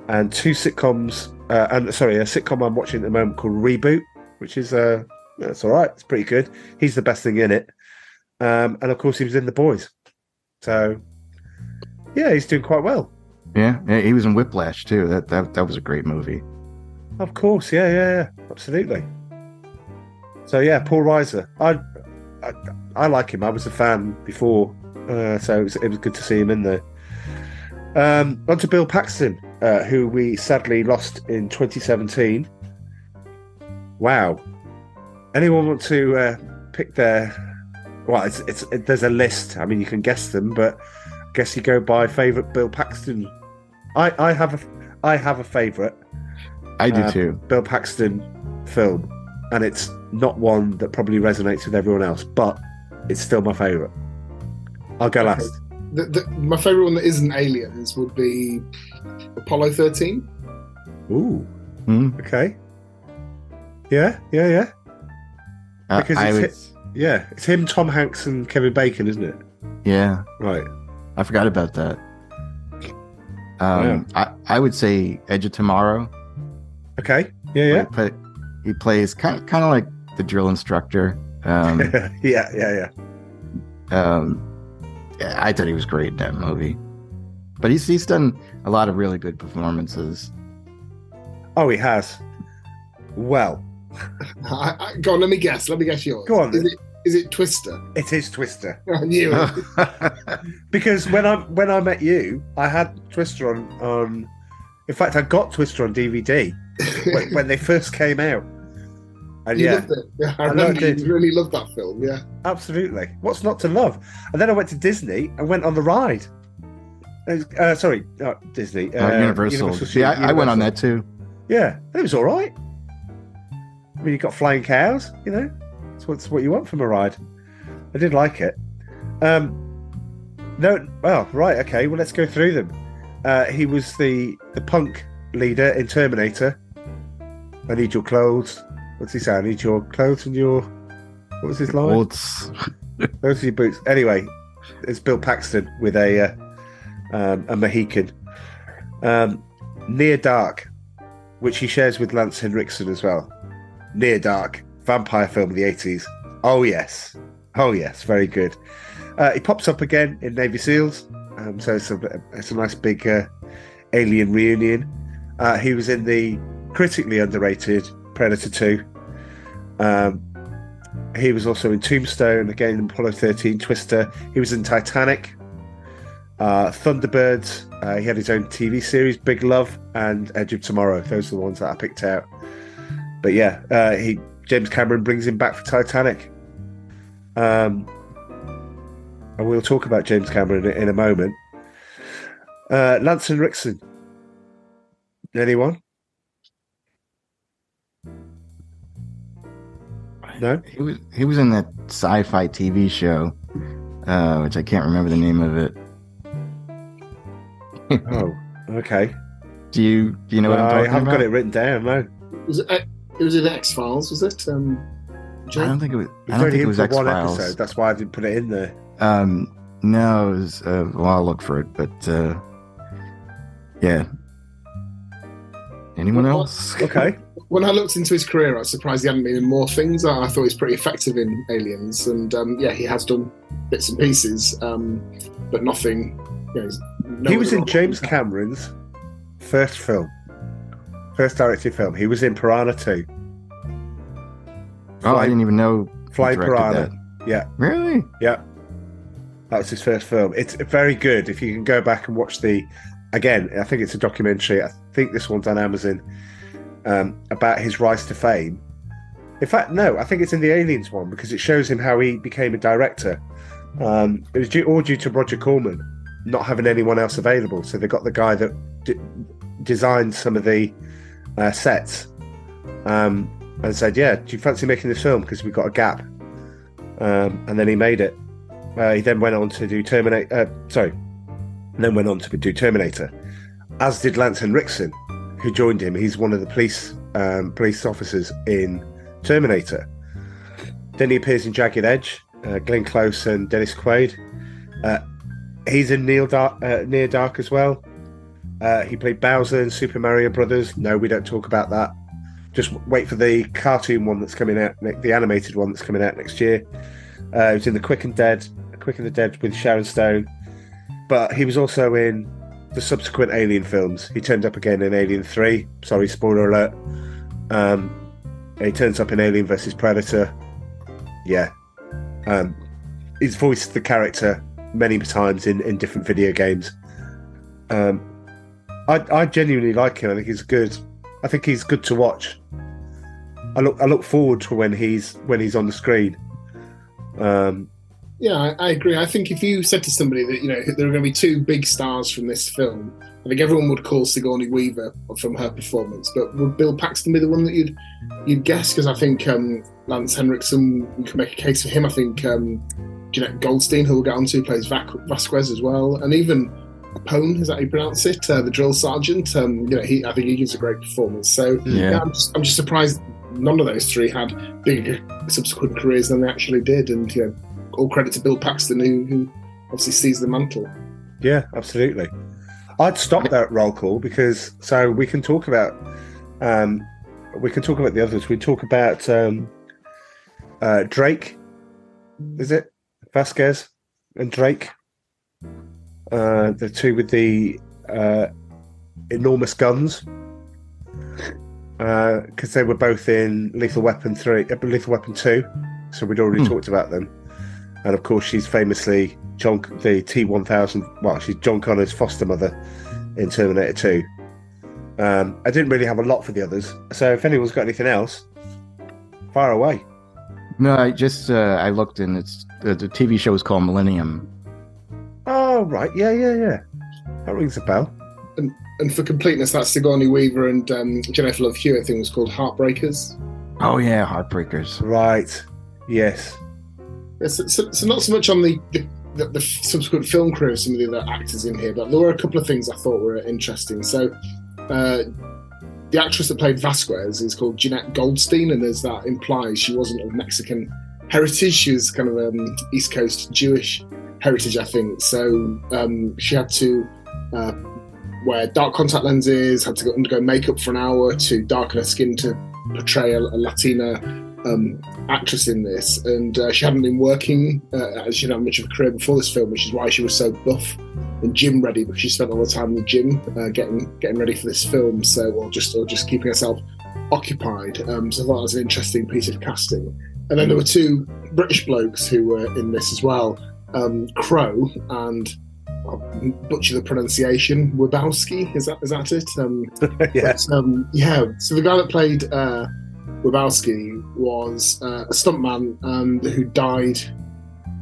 and two sitcoms. Uh, and sorry, a sitcom I'm watching at the moment called Reboot, which is uh, that's all right. It's pretty good. He's the best thing in it. Um, and of course, he was in The Boys. So, yeah, he's doing quite well. Yeah, yeah, he was in Whiplash too. That that that was a great movie. Of course, yeah, yeah, yeah, absolutely. So yeah, Paul Reiser. I, I, I like him. I was a fan before, uh, so it was, it was good to see him in there. Um, on to Bill Paxton, uh, who we sadly lost in 2017. Wow. Anyone want to uh, pick their? Well, it's, it's it, there's a list. I mean, you can guess them, but I guess you go by favorite Bill Paxton. I I have a I have a favorite. I do Uh, too. Bill Paxton film, and it's not one that probably resonates with everyone else, but it's still my favourite. I'll go last. The, the, my favorite one that isn't Aliens would be Apollo 13. Ooh, Hmm? okay. Yeah, yeah, yeah. Uh, Because it's would, hi- Yeah, it's him, Tom Hanks, and Kevin Bacon, isn't it? yeah, Right. I forgot about that. Um, I, I would say Edge of Tomorrow. Okay. Yeah, where yeah. He, play, he plays kind of, kind of like the drill instructor. Um, yeah, yeah, yeah. um, yeah, I thought he was great in that movie. But he's he's done a lot of really good performances. Oh, he has. Well, I, I, go on, let me guess. Let me guess yours. Go on, Is it, is it Twister? it is Twister. I knew it. Because when I when I met you, I had Twister on on. In fact, I got Twister on DVD when, when they first came out. And You yeah, loved it. Yeah, I I remember loved you it. really loved that film. Yeah. absolutely. What's not to love? And then I went to Disney and went on the ride. Uh, sorry, not Disney. Uh, uh, Universal. Stu- yeah, I, I went on that too. Yeah, and it was all right. I mean, you got flying cows, you know. That's what's what you want from a ride. I did like it. Um, no, well, right, okay. Well, let's go through them. Uh, he was the the punk leader in Terminator. I need your clothes. What's he saying? I need your clothes and your. What was his line? Bolts. Those are your boots. Anyway, it's Bill Paxton with a uh, um, a Mohican. Um, Near Dark, which he shares with Lance Henriksen as well. Near Dark, vampire film of the eighties. Oh yes, oh yes, very good. Uh, he pops up again in Navy SEALs, um, so it's a, it's a nice big uh, alien reunion. Uh, he was in the critically underrated Predator Two. Um, he was also in Tombstone, again in Apollo 13, Twister. He was in Titanic, uh, Thunderbirds. Uh, he had his own TV series, Big Love, and Edge of Tomorrow. Those are the ones that I picked out. But yeah, uh, he James Cameron brings him back for Titanic. Um, and we'll talk about James Cameron in, in a moment. Uh, Lance Henriksen. Anyone? No. He was he was in that sci-fi TV show, uh, which I can't remember the name of it. Oh, okay. Do you do you know what I'm I talking haven't about? got it written down. No. Was it, it was in X Files, was it? Um, I don't think it was. It's I don't only think it was for X one Files. episode. That's why I didn't put it in there. Um, no, it was. Uh, well, I'll look for it. But uh, yeah. Anyone Well, else? Okay. when I looked into his career, I was surprised he hadn't been in more things. I, I thought he was pretty effective in Aliens, and um, yeah, he has done bits and pieces, um, but nothing. You know, no he was in role. James Cameron's first film, first directed film. He was in Piranha 2. Oh, I didn't even know. he Flying directed Piranha. that. Yeah, Really? yeah. That was his first film. It's very good. If you can go back and watch the, again, I think it's a documentary. I think this one's on Amazon um, about his rise to fame. In fact, no, I think it's in the Aliens one because it shows him how he became a director. Um, it was due, all due to Roger Corman not having anyone else available. So they got the guy that d- designed some of the uh, sets um, and said, "Yeah, do you fancy making this film? Because we've got a gap." Um, and then he made it. Uh, he then went on to do Terminator. Uh, sorry, then went on to do Terminator, as did Lance Henriksen, who joined him. He's one of the police um, police officers in Terminator. Then he appears in Jagged Edge. Uh, Glenn Close and Dennis Quaid. Uh, he's in Neil Dark, uh, Near Dark as well. Uh, he played Bowser in Super Mario Brothers. No, we don't talk about that. Just wait for the cartoon one that's coming out, the animated one that's coming out next year. Uh, he was in the Quick and Dead, Quick and the Dead with Sharon Stone, but he was also in the subsequent Alien films. He turned up again in Alien Three. Sorry, spoiler alert. Um, he turns up in Alien versus Predator. Yeah, um, he's voiced the character many times in, in different video games. Um, I, I genuinely like him. I think he's good. I think he's good to watch. I look I look forward to when he's when he's on the screen. Um, Yeah, I, I agree. I think if you said to somebody that you know there are going to be two big stars from this film, I think everyone would call Sigourney Weaver from her performance. But would Bill Paxton be the one that you'd you'd guess? Because I think um, Lance Henriksen, you can make a case for him. I think um, Jenette Goldstein, who we'll get onto, plays Vac- Vasquez as well, and even Pone, is that how you pronounce it? Uh, the drill sergeant. Um, you know, he I think he gives a great performance. So Yeah. I'm just I'm just surprised none of those three had bigger subsequent careers than they actually did. And you know, all credit to Bill Paxton, who, who obviously sees the mantle. Yeah, absolutely. I'd stop that roll call because so we can talk about um, we can talk about the others. We talk about um, uh, Drake. Is it Vasquez and Drake? Uh, the two with the uh, enormous guns. Because they were both in Lethal Weapon three, uh, Lethal Weapon two, so we'd already Hmm. talked about them. And of course, she's famously John the T one thousand. Well, she's John Connor's foster mother in Terminator two. Um, I didn't really have a lot for the others, so if anyone's got anything else, fire away. No, I just uh, I looked and it's the, the TV show is called Millennium. Oh right, yeah, yeah, yeah. That rings a bell. And for completeness, that's Sigourney Weaver and um, Jennifer Love Hewitt. I think it was called Heartbreakers. Oh yeah, Heartbreakers. Right. Yes. So, so, not so much on the, the, the, subsequent film career of some of the other actors in here, but there were a couple of things I thought were interesting. So, uh, the actress that played Vasquez is called Jenette Goldstein, and as that implies, she wasn't of Mexican heritage. She was kind of um, East Coast Jewish heritage, I think. So um, she had to uh, wear dark contact lenses, had to undergo makeup for an hour to darken her skin to portray a, a Latina um, actress in this, and uh, she hadn't been working uh, as she didn't have much of a career before this film, which is why she was so buff and gym ready because she spent all the time in the gym uh, getting getting ready for this film. So, or just or just keeping herself occupied. Um, so I thought that was an interesting piece of casting. And then there were two British blokes who were in this as well, um, Crowe and. I'll butcher the pronunciation. Wabowski, is that is that it? Um, yeah. but, um, yeah. So the guy that played uh, Wabowski was uh, a stuntman um, who died.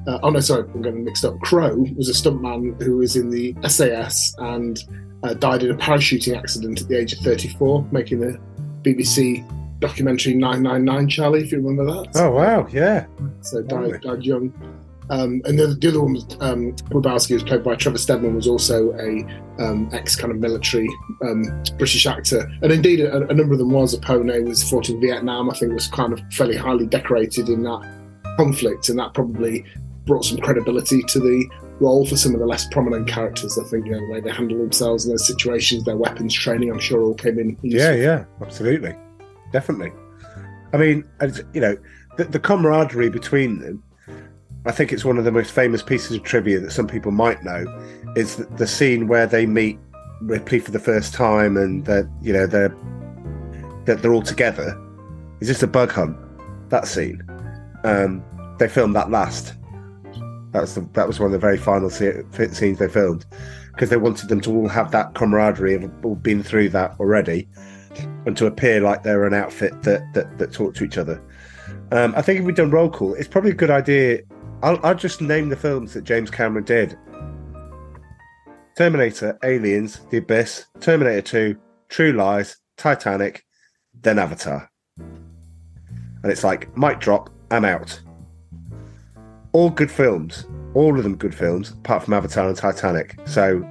Uh, oh no, sorry, I'm getting mixed up. Crowe was a stuntman who was in the SAS and uh, died in a parachuting accident at the age of 34, making the BBC documentary 999 Charlie, if you remember that. Oh wow, yeah. So died, died young. Um, and the, the other one um, Wabowski, was played by Trevor Steedman, was also a um, ex kind of military um, British actor, and indeed a, a number of them was. Apone was fought in Vietnam. I think was kind of fairly highly decorated in that conflict, and that probably brought some credibility to the role for some of the less prominent characters. I think you know the way they handle themselves in those situations, their weapons training, I'm sure all came in. Yeah, yeah, absolutely, definitely. I mean, you know, the, the camaraderie between them. I think it's one of the most famous pieces of trivia that some people might know is the, scene where they meet Ripley for the first time and that you know they're that they're all together. Is just a bug hunt. That scene. Um, they filmed that last. That was the, that was one of the very final se- scenes they filmed because they wanted them to all have that camaraderie of all been through that already and to appear like they're an outfit that that, that talk to each other. Um, I think if we've done roll call, it's probably a good idea. I'll, I'll just name the films that James Cameron did: Terminator, Aliens, The Abyss, Terminator Two, True Lies, Titanic, then Avatar. And it's like mic drop, I'm out. All good films, all of them good films, apart from Avatar and Titanic. So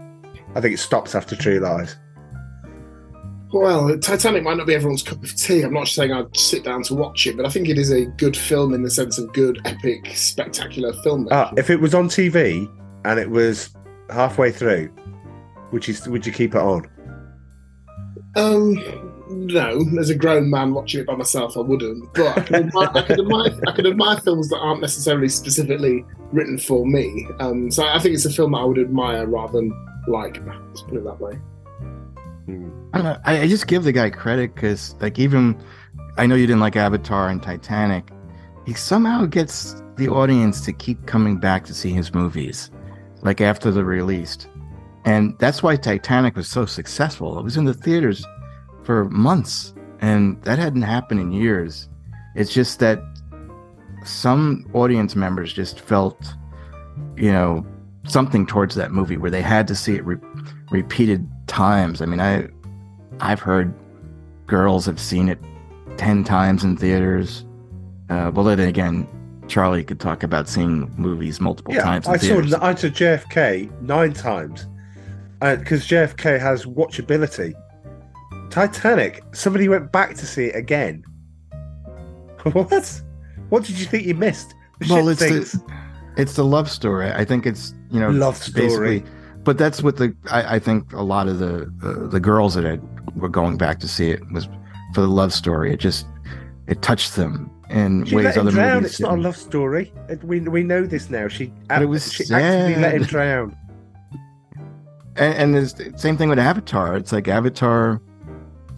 I think it stops after True Lies. Well, Titanic might not be everyone's cup of tea. I'm not saying I'd sit down to watch it, but I think it is a good film in the sense of good, epic, spectacular film. Ah, if it was on TV and it was halfway through, would you would you keep it on? Um, no, as a grown man watching it by myself, I wouldn't. But I can admire, I can admire, I can admire films that aren't necessarily specifically written for me. Um, so I think it's a film that I would admire rather than like. Let's put it that way. I. I, I just give the guy credit because, like, even I know you didn't like Avatar and Titanic. He somehow gets the audience to keep coming back to see his movies, like after they're released, and that's why Titanic was so successful. It was in the theaters for months, and that hadn't happened in years. It's just that some audience members just felt, you know, something towards that movie where they had to see it re- repeated times. I mean, I I've heard girls have seen it ten times in theaters. Uh, well, then again, Charlie could talk about seeing movies multiple Yeah, times I saw theaters. I saw JFK nine times because JFK has watchability. Titanic, somebody went back to see it again. what? What did you think you missed? The well, it's things. the, it's the love story. I think it's you know Love story. basically- But that's what the I, I think a lot of the uh, the girls that were going back to see it was for the love story. It just it touched them in She ways let him other drown. movies. It's not a love story. We we know this now. She, But it was she actively let him drown. and, and the same thing with Avatar. It's like Avatar.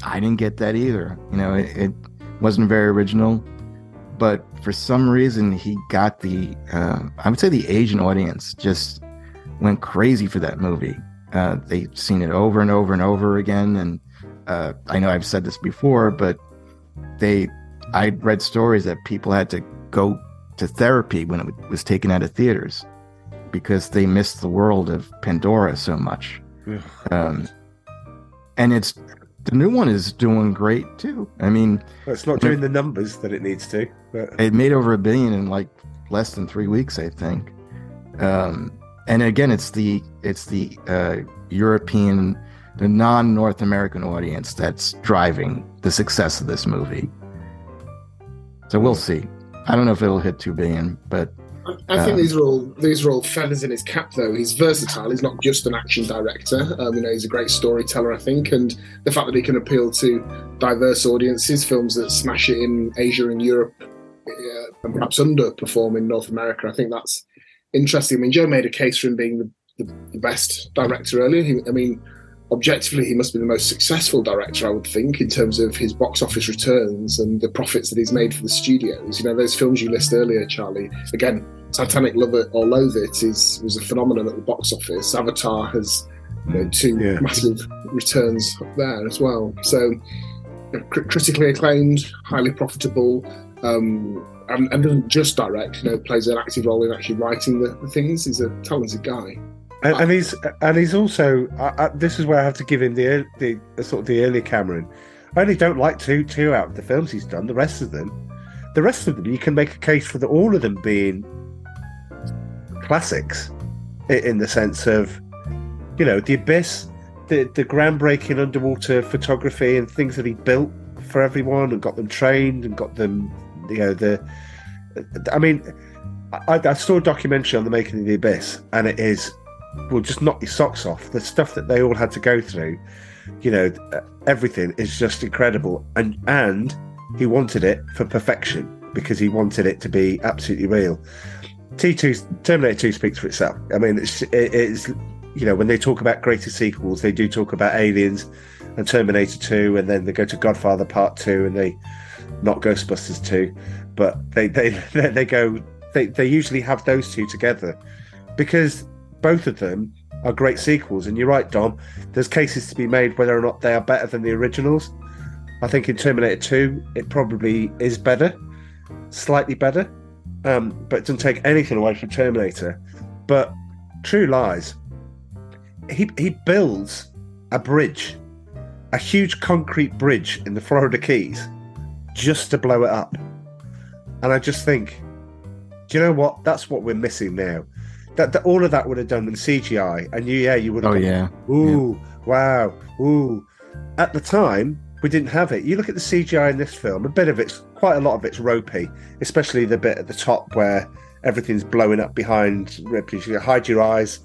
I didn't get that either. You know, it, it wasn't very original, but for some reason he got the. Uh, I would say the Asian audience just went crazy for that movie. Uh, they've seen it over and over and over again, and uh, I know I've said this before, but they. I read stories that people had to go to therapy when it was taken out of theaters because they missed the world of Pandora so much. Um, and it's the new one is doing great too. I mean, Well, it's not doing the numbers that it needs to. But it made over a billion in like less than three weeks, I think. Um, and again, it's the it's the uh, European, the non North American audience that's driving the success of this movie. So we'll see. I don't know if it'll hit two billion, but I think Um, these are all these are all feathers in his cap. Though he's versatile. He's not just an action director. Um, you know, he's a great storyteller. I think, and the fact that he can appeal to diverse audiences, films that smash it in Asia and Europe, uh, and perhaps underperform in North America. I think that's interesting. I mean, Joe made a case for him being the, the, the best director earlier. He, I mean, objectively, he must be the most successful director, I would think, in terms of his box office returns and the profits that he's made for the studios. You know, those films you list earlier, Charlie. Again, Titanic, love it or loathe it, is was a phenomenon at the box office. Avatar has you know, two Yeah. massive returns there as well. So, you know, cr- critically acclaimed, highly profitable. Um, and, and doesn't just direct, you know, plays an active role in actually writing the, the things. He's a talented guy. and, and he's and he's also. This is where I have to give him the, the sort of the early Cameron. I only don't like two two out of the films he's done. The rest of them, the rest of them, you can make a case for the, all of them being classics, in the sense of, you know, the abyss, the the groundbreaking underwater photography and things that he built for everyone and got them trained and got them, you know, the. I mean, I, I saw a documentary on the making of the abyss, and it is will just knock your socks off. The stuff that they all had to go through, you know, everything is just incredible. And and he wanted it for perfection because he wanted it to be absolutely real. T2 Terminator 2 speaks for itself. I mean, it's it, it's you know when they talk about greater sequels, they do talk about Aliens and Terminator 2, and then they go to Godfather Part 2, and they not Ghostbusters 2, but they they they go they they usually have those two together because both of them are great sequels. And you're right, Dom. There's cases to be made whether or not they are better than the originals. I think in Terminator 2, it probably is better, slightly better, um, but it doesn't take anything away from Terminator. But True Lies, he he builds a bridge, a huge concrete bridge in the Florida Keys, just to blow it up. And I just think, do you know what? That's what we're missing now. That, that all of that would have done in CGI, and you, yeah, you would have. oh gone, yeah, Ooh, wow, ooh. At the time, we didn't have it. You look at the CGI in this film, a bit of it's quite a lot of it's ropey, especially the bit at the top where everything's blowing up behind Ripley. She hide your eyes,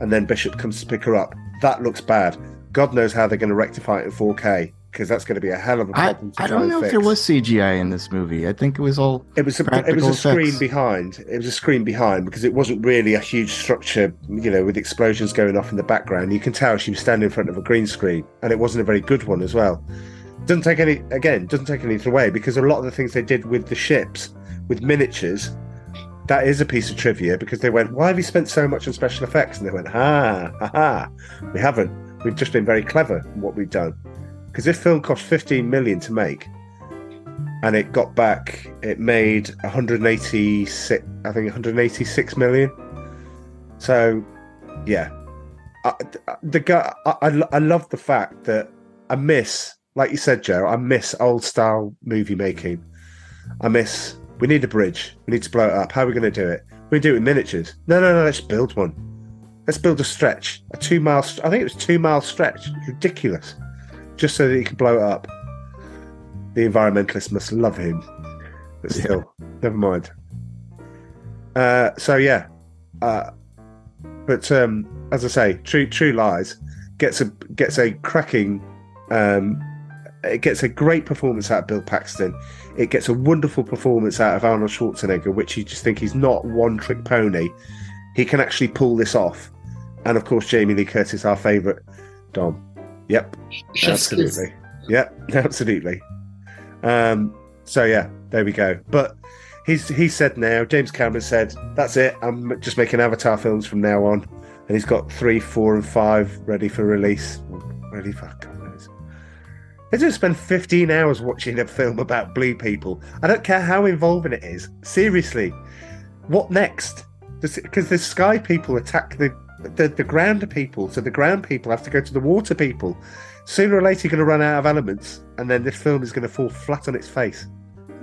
and then Bishop comes to pick her up. That looks bad. God knows how they're going to rectify it in 4K because that's going to be a hell of a I, problem to I don't know if there was CGI in this movie. I think it was all It was a, it was a screen effects. behind. It was a screen behind because it wasn't really a huge structure, you know, with explosions going off in the background. You can tell she was standing in front of a green screen, and it wasn't a very good one as well. Doesn't take any again, doesn't take anything away because a lot of the things they did with the ships, with miniatures, that is a piece of trivia because they went, "Why have you spent so much on special effects?" And they went, "Ha, ha, ha! We haven't. We've just been very clever in what we've done." Because this film cost 15 million to make, and it got back it made 186 i think 186 million. So yeah. I, the guy I, I, I love the fact that i miss like you said joe i miss old style movie making. I miss we need a bridge we need to blow it up how are we going to do it? We do it in miniatures. No no no let's build one. Let's build a stretch a two mile i think it was two mile stretch ridiculous just so that he can blow it up the environmentalists must love him. but still, never mind. Uh, so yeah, uh, but um, as I say, True True Lies gets a gets a cracking, um, it gets a great performance out of Bill Paxton. It gets a wonderful performance out of Arnold Schwarzenegger, which you just think he's not one trick pony. He can actually pull this off, and of course Jamie Lee Curtis, our favourite Dom. Yep, Chef's kiss. absolutely. Yep, absolutely. Um, so yeah, there we go. But he's he said now, James Cameron said, that's it. I'm just making Avatar films from now on, and he's got three, four, and five ready for release. Ready for God knows. They just spend 15 hours watching a film about blue people. I don't care how involving it is. Seriously, what next? Because the sky people attack the, the the ground people, so the ground people have to go to the water people. Sooner or later, you're going to run out of elements, and then this film is going to fall flat on its face.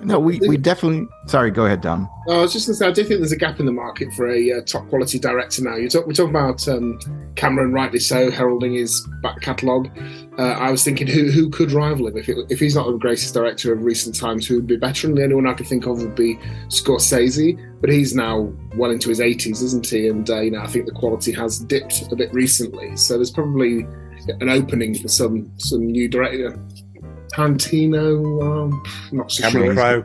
No, we, we definitely. Sorry, go ahead, Dom. I was just going to say, I do think there's a gap in the market for a uh, top quality director now. You talk, we're talking about um, Cameron, rightly so, heralding his back catalogue. Uh, I was thinking, who who could rival him? If, it, if he's not the greatest director of recent times, who would be better? And the only one I could think of would be Scorsese, but he's now well into his 80s, isn't he? And uh, you know, I think the quality has dipped a bit recently. So there's probably an opening for some some new director. Tarantino, um, not so Cameron sure. Crowe,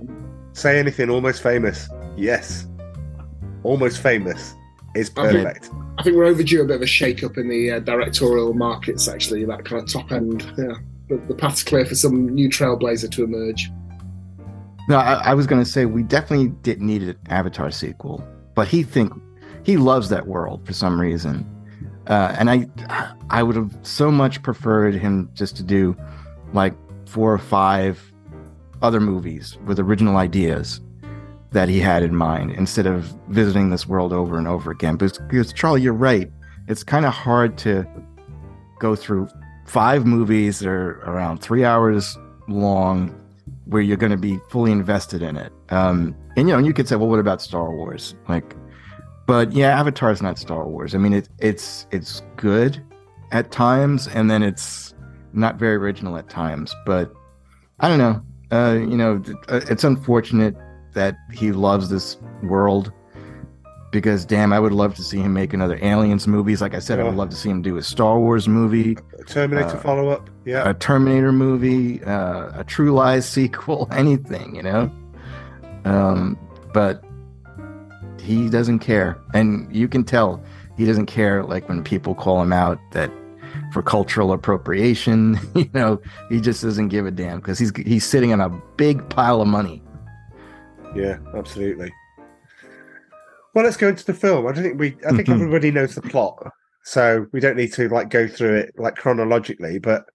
say anything almost famous. Yes, almost famous is Okay. perfect. I think we're overdue a bit of a shake-up in the uh, directorial markets. Actually, that kind of top end. Yeah, the, the path's clear for some new trailblazer to emerge. No, I, I was going to say we definitely didn't need an Avatar sequel, but he think he loves that world for some reason, uh, and I I would have so much preferred him just to do like four or five other movies with original ideas that he had in mind instead of visiting this world over and over again. Because, because Charlie, you're right. It's kind of hard to go through five movies that are around three hours long where you're going to be fully invested in it. Um, and you know, you could say, well, what about Star Wars? Like, but yeah, Avatar is not Star Wars. I mean, it, it's it's good at times, and then it's not very original at times. But I don't know. Uh, you know, uh, it's unfortunate that he loves this world because, damn, I would love to see him make another Aliens movies. Like I said, I would love to see him do a Star Wars movie Terminator Uh, follow up. Yeah, a Terminator movie, uh, a True Lies sequel, anything, you know. Um, but he doesn't care, and you can tell he doesn't care. Like when people call him out that for cultural appropriation, you know, he just doesn't give a damn because he's he's sitting on a big pile of money. yeah, absolutely. Well, let's go into the film. I don't think we. I think Mhm. everybody knows the plot, so we don't need to like go through it like chronologically. But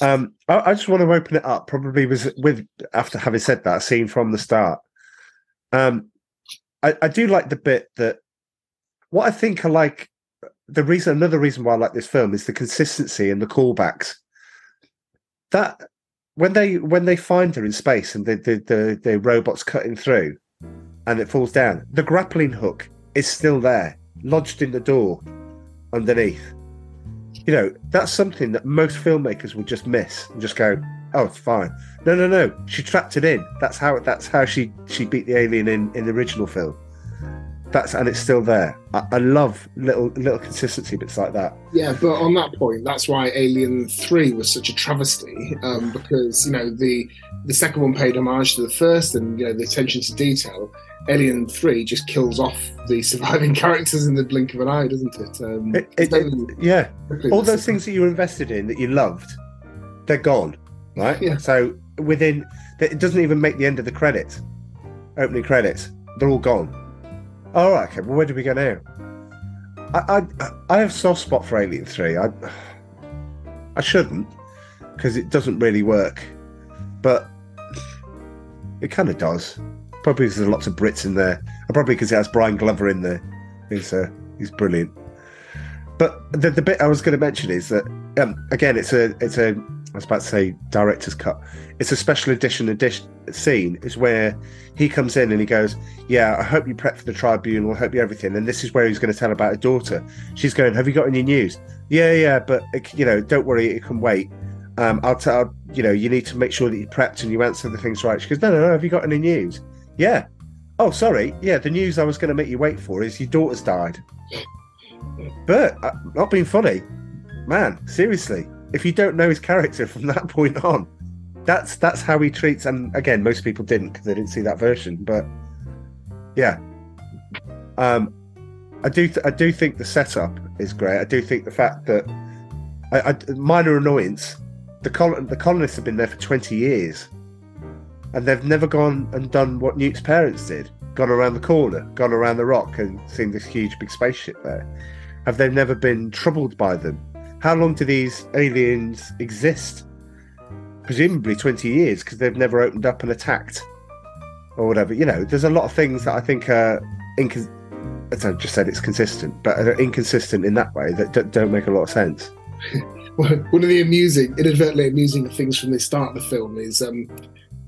um, I, I just want to open it up. Probably was with after having said that scene from the start. Um, I, I do like the bit that what I think I like. The reason, another reason why I like this film is the consistency and the callbacks. That when they when they find her in space and the the the, the robots cutting through, and it falls down, the grappling hook is still there, lodged in the door, underneath. You know, that's something that most filmmakers would just miss and just go, "Oh, it's fine." No, no, no. She trapped it in. That's how. That's how she she beat the alien in in the original film. That's and it's still there. I, I love little little consistency bits like that. Yeah, but on that point, that's why Alien Three was such a travesty um, because you know the the second one paid homage to the first, and you know the attention to detail. Alien Three just kills off the surviving characters in the blink of an eye, doesn't it? Um, It- it- it- yeah, all those things that you were invested in that you loved, they're gone, right? Yeah. So within, it doesn't even make the end of the credits, opening credits. They're all gone. All right, okay. Well, where do we go now? I I, I have soft spot for Alien Three. I I shouldn't because it doesn't really work, but it kind of does. Probably because there's lots of Brits in there, and probably because it has Brian Glover in there. He's uh, he's brilliant. But the, the bit I was going to mention is that um, again, it's a it's a I was about to say director's cut. It's a special edition edition scene. Is where he comes in and he goes, "Yeah, I hope you prep for the tribunal. I hope you everything." And this is where he's going to tell about a daughter. She's going, "Have you got any news?" Yeah, yeah, but you know, don't worry, it can wait. Um, I'll tell you know you need to make sure that you prepped and you answer the things right. She goes, no, no, no. Have you got any news? Yeah. Oh, sorry. Yeah, the news I was going to make you wait for is your daughter's died. But uh, not being funny, man. Seriously, if you don't know his character from that point on, that's that's how he treats. And again, most people didn't because they didn't see that version. But yeah, um, I do th- I do think the setup is great. I do think the fact that I, I, minor annoyance. The the colonists have been there for twenty years, and they've never gone and done what Newt's parents did. Gone around the corner, gone around the rock, and seen this huge big spaceship there. Have they never been troubled by them? How long do these aliens exist? Presumably 20 years because they've never opened up and attacked or whatever. You know, there's a lot of things that I think are incon- as I just said, it's consistent, but are inconsistent in that way that d- don't make a lot of sense. One of the amusing, inadvertently amusing things from the start of the film is um,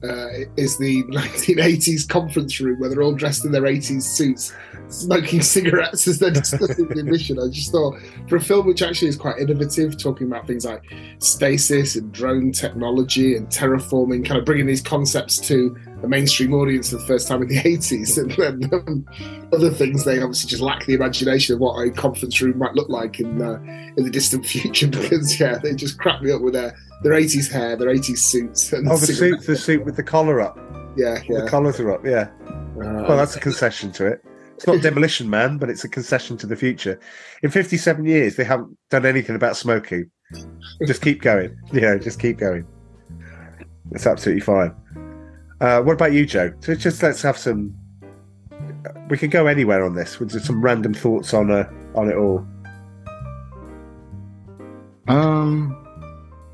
uh, is the 1980s conference room where they're all dressed in their 80s suits, smoking cigarettes as they're discussing the mission. I just thought, for a film which actually is quite innovative, talking about things like stasis and drone technology and terraforming, kind of bringing these concepts to a mainstream audience for the first time in the 80s, and then um, other things they obviously just lack the imagination of what a conference room might look like in uh, in the distant future. Because yeah, they just crack me up with their their 80s hair, their 80s suits. And oh, the suit, the suit with the collar up. Yeah, yeah. The collars are up. Yeah. Uh, well, that's a concession to it. It's not Demolition Man, but it's a concession to the future. In 57 years, they haven't done anything about smoking. Just keep going. You know, just keep going. It's absolutely fine. Uh, what about you, Joe? So just let's have some. We can go anywhere on this with some random thoughts on uh, on it all. Um,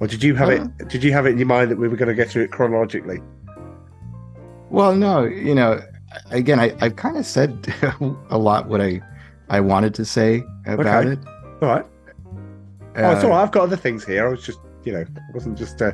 or did you have uh, it? Did you have it in your mind that we were going to get through it chronologically? Well, no. You know, again, I, I've kind of said a lot what I I wanted to say about okay. it. All right. Uh, oh, it's all right. I've got other things here. I was just, you know, it wasn't just. Uh...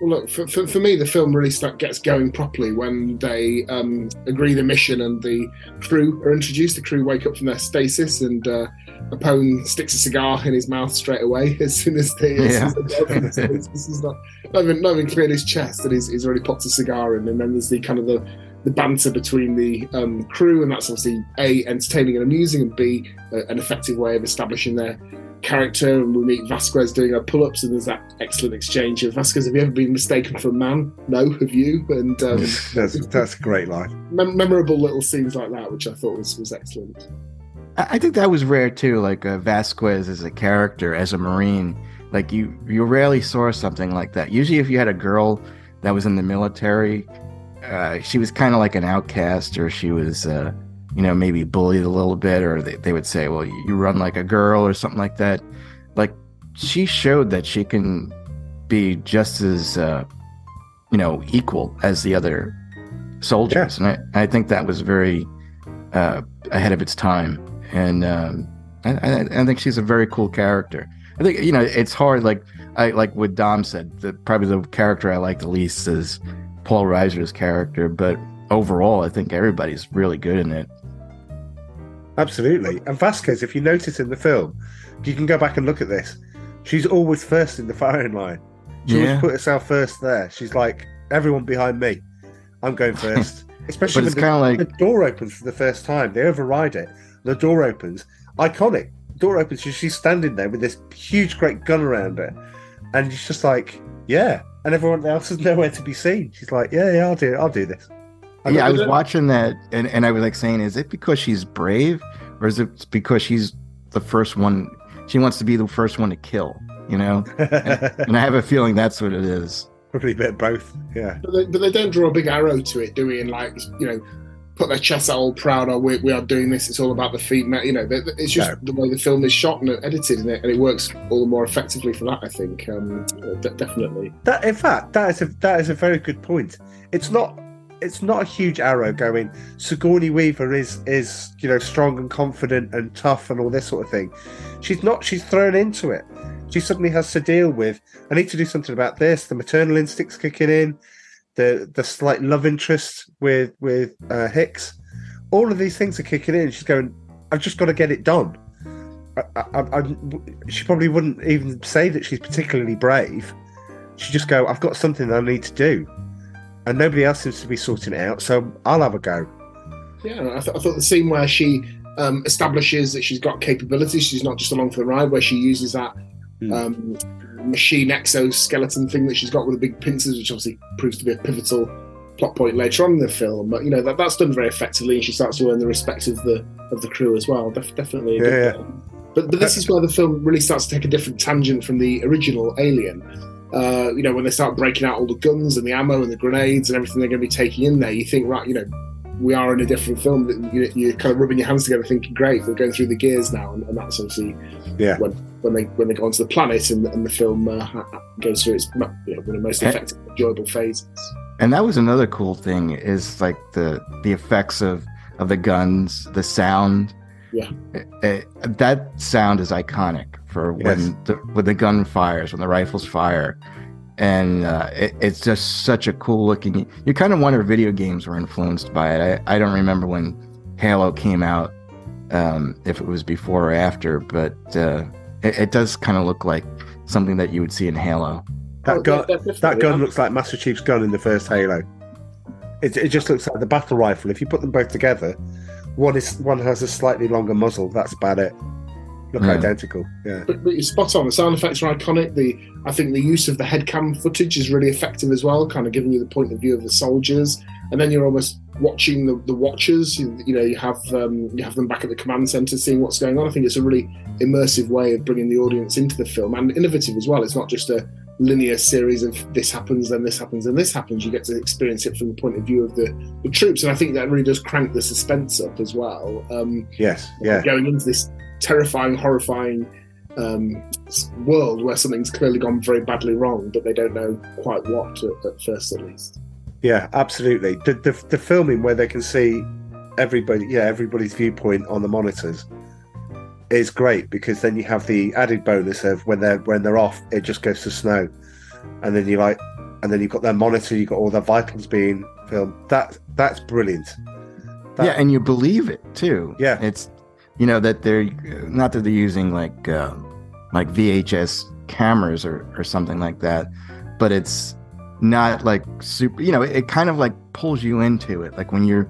Well, look, for, for, for, me, the film really start, gets going properly when they um, agree the mission and the crew are introduced. The crew wake up from their stasis and uh, Apone sticks a cigar in his mouth straight away as soon as they. Yeah. As this is not, not, even, not even cleared his chest and he's, he's already popped a cigar in. And then there's the kind of the the banter between the um, crew, and that's obviously a entertaining and amusing, and b uh, an effective way of establishing their character. And we meet Vasquez doing her pull-ups, and there's that excellent exchange of Vasquez. Have you ever been mistaken for a man? No, have you? And um, that's that's a great line. Mem- memorable little scenes like that, which I thought was was excellent. I think that was rare too. Like uh, Vasquez as a character, as a Marine, like you you rarely saw something like that. Usually, if you had a girl that was in the military, uh, she was kind of like an outcast, or she was, uh, you know, maybe bullied a little bit, or they, they would say, "Well, you run like a girl," or something like that. Like she showed that she can be just as, uh, you know, equal as the other soldiers, yeah. and I, I think that was very uh, ahead of its time and um, I, I, think she's a very cool character. I think you know it's hard. Like I like what Dom said. That probably the character I like the least is Paul Reiser's character, but overall, I think everybody's really good in it. Absolutely, and Vasquez. If you notice in the film, you can go back and look at this. She's always first in the firing line. She yeah. always put herself first there. She's like everyone behind me. I'm going first. Especially when the, like... the door opens for the first time. They override it the door opens. Iconic. Door opens. She's standing there with this huge, great gun around her, and she's just like, "Yeah." And everyone else is nowhere to be seen. She's like, "Yeah, yeah, I'll do it. I'll do this." I yeah, I was watching that, and, and I was like saying, "Is it because she's brave, or is it because she's the first one? She wants to be the first one to kill." You know, and, and I have a feeling that's what it is. Probably a bit of both, yeah. But they, but they, don't draw a big arrow to it, do we? And like, you know, put their chest out all proud. Oh, we, we are doing this. It's all about the feet. You know, it's just the way the film is shot and edited, and it, and it works all the more effectively for that. I think, um, definitely. That, in fact, that is a that is a very good point. It's not it's not a huge arrow going. Sigourney Weaver is is you know strong and confident and tough and all this sort of thing. She's not. She's thrown into it. She suddenly has to deal with. I need to do something about this. The maternal instincts kicking in the the slight love interest with with uh, Hicks. All of these things are kicking in. She's going, I've just got to get it done. I, I, I, she probably wouldn't even say that she's particularly brave. She'd just go, "I've got something I need to do," and nobody else seems to be sorting it out. So I'll have a go. Yeah, I, th- I thought the scene where she um, establishes that she's got capabilities, she's not just along for the ride, where she uses that Hmm. um, machine exoskeleton thing that she's got with the big pincers, which obviously proves to be a pivotal plot point later on in the film. But you know that that's done very effectively, and she starts to earn the respect of the of the crew as well. Def- definitely. Yeah. But but this is where the film really starts to take a different tangent from the original Alien. Uh, you know, when they start breaking out all the guns and the ammo and the grenades and everything they're going to be taking in there, you think, right, you know, we are in a different film. That you- You're kind of rubbing your hands together, thinking, "Great, we're going through the gears now," and, and that's obviously Yeah. when when they when they go onto the planet and, and the film uh, goes through its you know, one of the most Eh. effective, enjoyable phases. and that was another cool thing is like the the effects of of the guns the sound Yeah. It- it- that sound is iconic for Yes. when the when the gun fires when the rifles fire and uh, it, it's just such a cool looking you kind of wonder video games were influenced by it i, I don't remember when halo came out um, if it was before or after but uh, it, it does kind of look like something that you would see in halo That Oh, gun, de- definitely. that gun looks like Master Chief's gun in the first Halo. It, it just looks like the battle rifle. If you put them both together, one is one has a slightly longer muzzle. That's about it. Look Yeah. identical. Yeah. But, but you're spot on. The sound effects are iconic. The I think the use of the head cam footage is really effective as well, kind of giving you the point of view of the soldiers, and then you're almost watching the, the watchers. You, you know, you have um, you have them back at the command center, seeing what's going on. I think it's a really immersive way of bringing the audience into the film, and innovative as well. It's not just a linear series of this happens, then this happens, then this happens. You get to experience it from the point of view of the, the troops, and I think that really does crank the suspense up as well. Um, Yes. Yeah. going into this terrifying, horrifying um, world where something's clearly gone very badly wrong, but they don't know quite what at, at first, at least. Yeah. Absolutely. The, the the filming where they can see everybody, yeah, everybody's viewpoint on the monitors is great because then you have the added bonus of when they're when they're off, it just goes to snow, and then you like, and then you've got their monitor, you've got all their vitals being filmed. That that's brilliant. That- yeah, and you believe it too. Yeah. it's you know that they're not that they're using like uh, like VHS cameras or or something like that, but it's not like super. You know, it, it kind of like pulls you into it, like when you're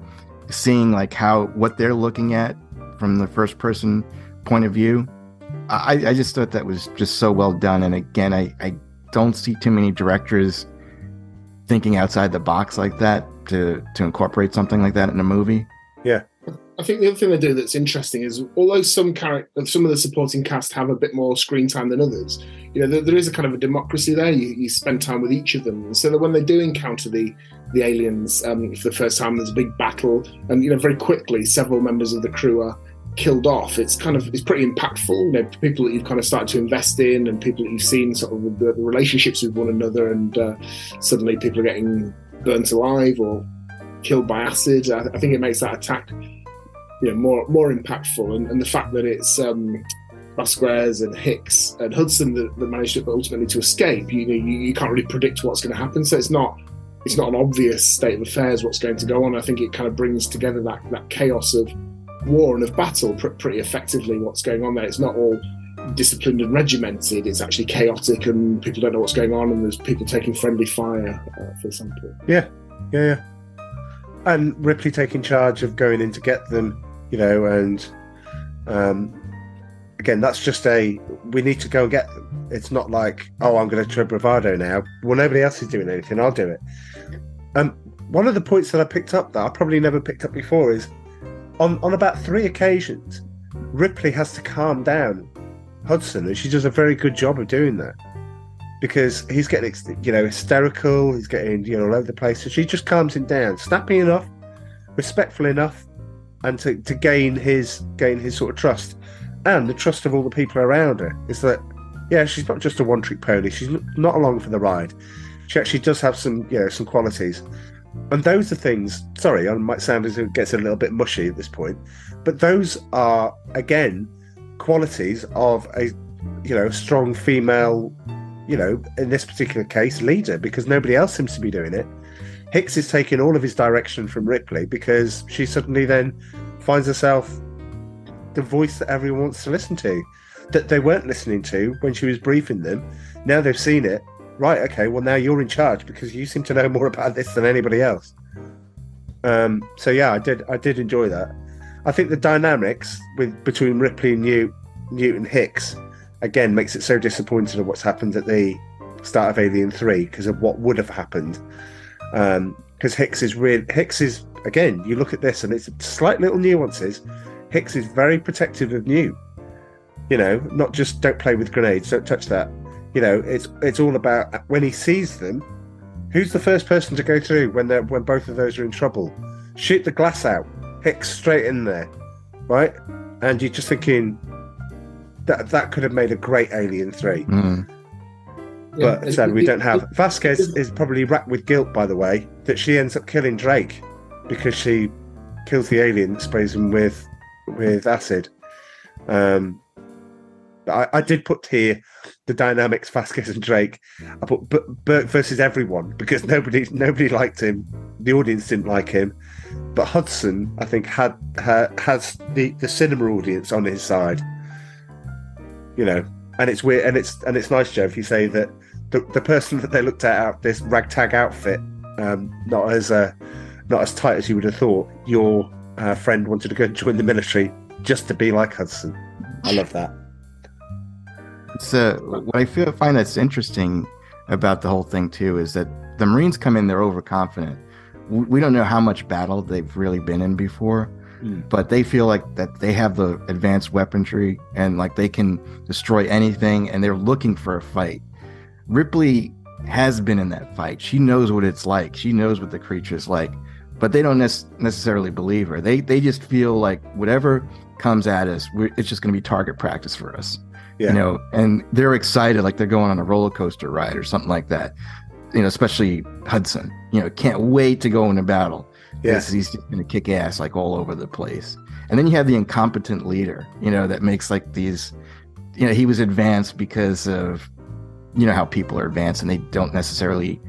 seeing like how what they're looking at from the first person point of view. I, I just thought that was just so well done, and again, I I don't see too many directors thinking outside the box like that to to incorporate something like that in a movie. I think the other thing they do that's interesting is although some character, some of the supporting cast have a bit more screen time than others, you know, there, there is a kind of a democracy there. You, you spend time with each of them, so that when they do encounter the the aliens um, for the first time, there's a big battle, and you know, very quickly, several members of the crew are killed off. It's kind of it's pretty impactful. You know, people that you've kind of started to invest in, and people that you've seen sort of the, the relationships with one another, and uh, suddenly people are getting burnt alive or killed by acid. I, I think it makes that attack you know more more impactful. And, and the fact that it's um Vasquez and Hicks and Hudson that, that managed to ultimately to escape you know you, you can't really predict what's going to happen. So it's not it's not an obvious state of affairs what's going to go on. I think it kind of brings together that that chaos of war and of battle pr- pretty effectively what's going on there. It's not all disciplined and regimented. It's actually chaotic and people don't know what's going on and there's people taking friendly fire uh, for example. Yeah, Yeah, yeah. And Ripley taking charge of going in to get them, you know, and um, again, that's just a we need to go and get them. It's not like, oh, I'm going to show bravado now. Well, nobody else is doing anything. I'll do it. Um, one of the points that I picked up that I probably never picked up before is on on about three occasions, Ripley has to calm down Hudson, and she does a very good job of doing that because he's getting you know hysterical he's getting you know all over the place so she just calms him down snappy enough respectful enough and to, to gain his gain his sort of trust. And the trust of all the people around her is that yeah she's not just a one trick pony. She's not along for the ride. She actually does have some you know some qualities. And those are things sorry i might sound as it gets a little bit mushy at this point but those are again qualities of a you know strong female you know, in this particular case, leader because nobody else seems to be doing it. Hicks is taking all of his direction from Ripley because she suddenly then finds herself the voice that everyone wants to listen to, that they weren't listening to when she was briefing them. Now they've seen it. Right, okay, well now you're in charge because you seem to know more about this than anybody else. Um, so yeah, I did I did enjoy that. I think the dynamics with between Ripley and Newt, Newt and Hicks again makes it so disappointing of what's happened at the start of Alien Three because of what would have happened. Because Hicks is real. Hicks is again. You look at this and it's slight little nuances. Hicks is very protective of Newt. You know, not just don't play with grenades, don't touch that. You know, it's it's all about when he sees them. Who's the first person to go through when they're when both of those are in trouble? Shoot the glass out. Hicks straight in there, right? And you're just thinking that that could have made a great Alien Three. Mm. But Yeah, sad we don't have. Vasquez is probably racked with guilt, by the way, that she ends up killing Drake because she kills the alien, sprays him with with acid. Um, I, I did put here the dynamics Vasquez and Drake. I put B- Burke versus everyone because nobody nobody liked him. The audience didn't like him, but Hudson I think had ha, has the the cinema audience on his side. You know, and it's weird and it's and it's nice, Joe, if you say that the the person that they looked at out this ragtag outfit, um, not as uh, not as tight as you would have thought. Your uh, friend wanted to go and join the military just to be like Hudson. I love that. Uh, what I feel find that's interesting about the whole thing too is that the Marines come in, they're overconfident. We don't know how much battle they've really been in before, Mm. but they feel like that they have the advanced weaponry and like they can destroy anything, and they're looking for a fight. Ripley has been in that fight. She knows what it's like. She knows what the creature's like, but they don't nec- necessarily believe her. They they just feel like whatever comes at us, we're, it's just going to be target practice for us Yeah. you know, and they're excited like they're going on a roller coaster ride or something like that. You know, especially Hudson. You know, can't wait to go into battle. Yeah. he's just gonna kick ass like all over the place. And then you have the incompetent leader. You know, that makes like these. You know, he was advanced because of, you know, how people are advanced and they don't necessarily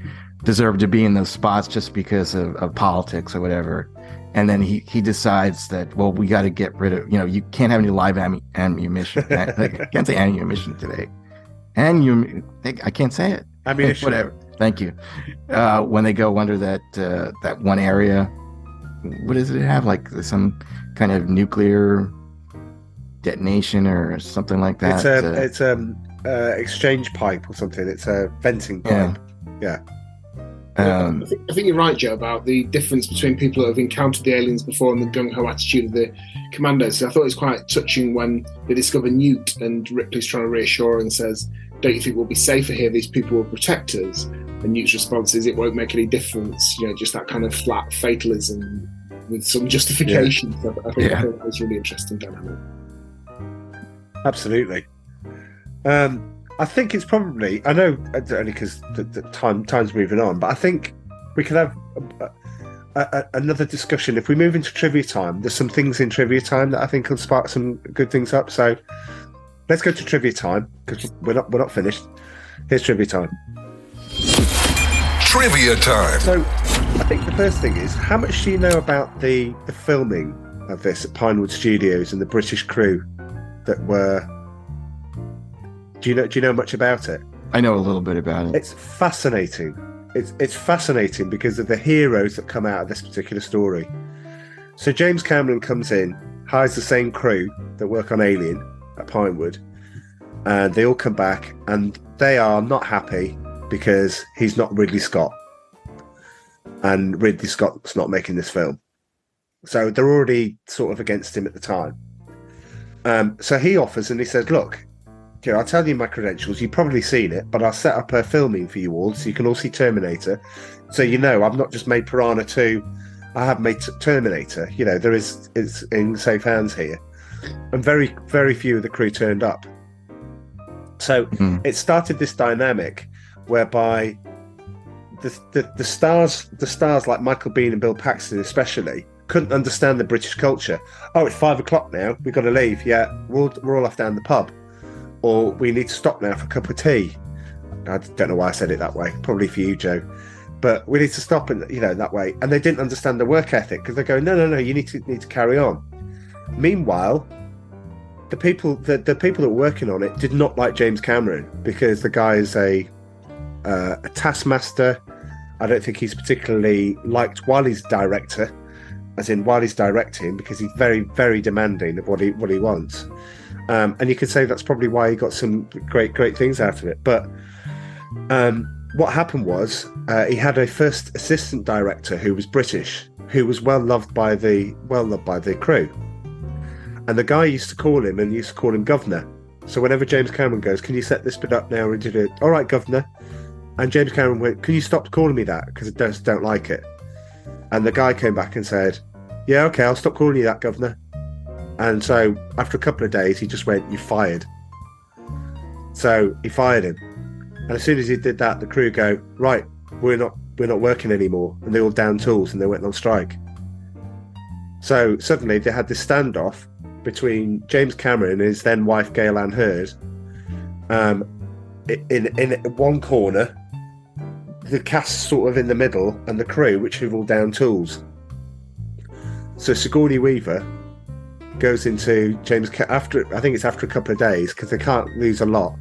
deserve to be in those spots just because of, of politics or whatever. And then he he decides that well we got to get rid of you know you can't have any live ammu- ammunition. I can't say ammunition today. And you I can't say it. Ammunition. Whatever. Thank you. Uh, when they go under that uh, that one area, what does it have? Like some kind of nuclear detonation or something like that. It's a Uh, it's um uh, exchange pipe or something. It's a venting pipe. Yeah. um, I, think, I think you're right, Joe, about the difference between people who have encountered the aliens before and the gung ho attitude of the commandos. I thought it was quite touching when they discover Newt and Ripley's trying to reassure her and says, Don't you think we'll be safer here? These people will protect us. And Newt's response is, It won't make any difference. You know, just that kind of flat fatalism with some justification. So I think, Yeah. I think that was really interesting dynamic. Absolutely. Um, I think it's probably. I know uh, only because the, the time time's moving on, but I think we could have a, a, a, another discussion if we move into trivia time. There's some things in trivia time that I think will spark some good things up. So let's go to trivia time because we're not we're not finished. Here's trivia time. Trivia time. So I think the first thing is how much do you know about the the filming of this at Pinewood Studios and the British crew that were. Do you know? Do you know much about it? I know a little bit about it. It's fascinating. It's it's fascinating because of the heroes that come out of this particular story. So James Cameron comes in, hires the same crew that work on Alien at Pinewood, and they all come back, and they are not happy because he's not Ridley Scott, and Ridley Scott's not making this film. So they're already sort of against him at the time. Um, so he offers and he says, "Look, here, I'll tell you my credentials. You've probably seen it, but I'll set up a filming for you all so you can all see Terminator. So you know I've not just made Piranha 2, I have made Terminator. You know, there is it's in safe hands here. And very, very few of the crew turned up. So Mhm. it started this dynamic whereby the, the the stars the stars like Michael Biehn and Bill Paxton especially couldn't understand the British culture. Oh, it's five o'clock now. We've got to leave. Yeah, we're all, we're all off down the pub or we need to stop now for a cup of tea. I don't know why I said it that way. Probably for you, Joe. But we need to stop and you know that way. And they didn't understand the work ethic because they go, no, no, no, you need to need to carry on. Meanwhile, the people the, the people that were working on it did not like James Cameron because the guy is a uh, a taskmaster. I don't think he's particularly liked while he's director, as in while he's directing, because he's very very demanding of what he what he wants. Um, and you could say that's probably why he got some great great things out of it. But um, what happened was uh, he had a first assistant director who was British, who was well loved by the well loved by the crew. And the guy used to call him and used to call him governor. So whenever James Cameron goes, "Can you set this bit up now?" and did it, all right, governor. And James Cameron went, "Can you stop calling me that? Because I just don't like it." And the guy came back and said, "Yeah, okay, I'll stop calling you that, governor." And so after a couple of days, he just went, "You fired." So he fired him. And as soon as he did that, the crew go, "Right, we're not we're not working anymore," and they all down tools and they went on strike. So suddenly they had this standoff between James Cameron and his then wife Gale Anne Hurd. Um, in in one corner, the cast sort of in the middle, and the crew, which have all down tools. So Sigourney Weaver goes into James after I think it's after a couple of days because they can't lose a lot.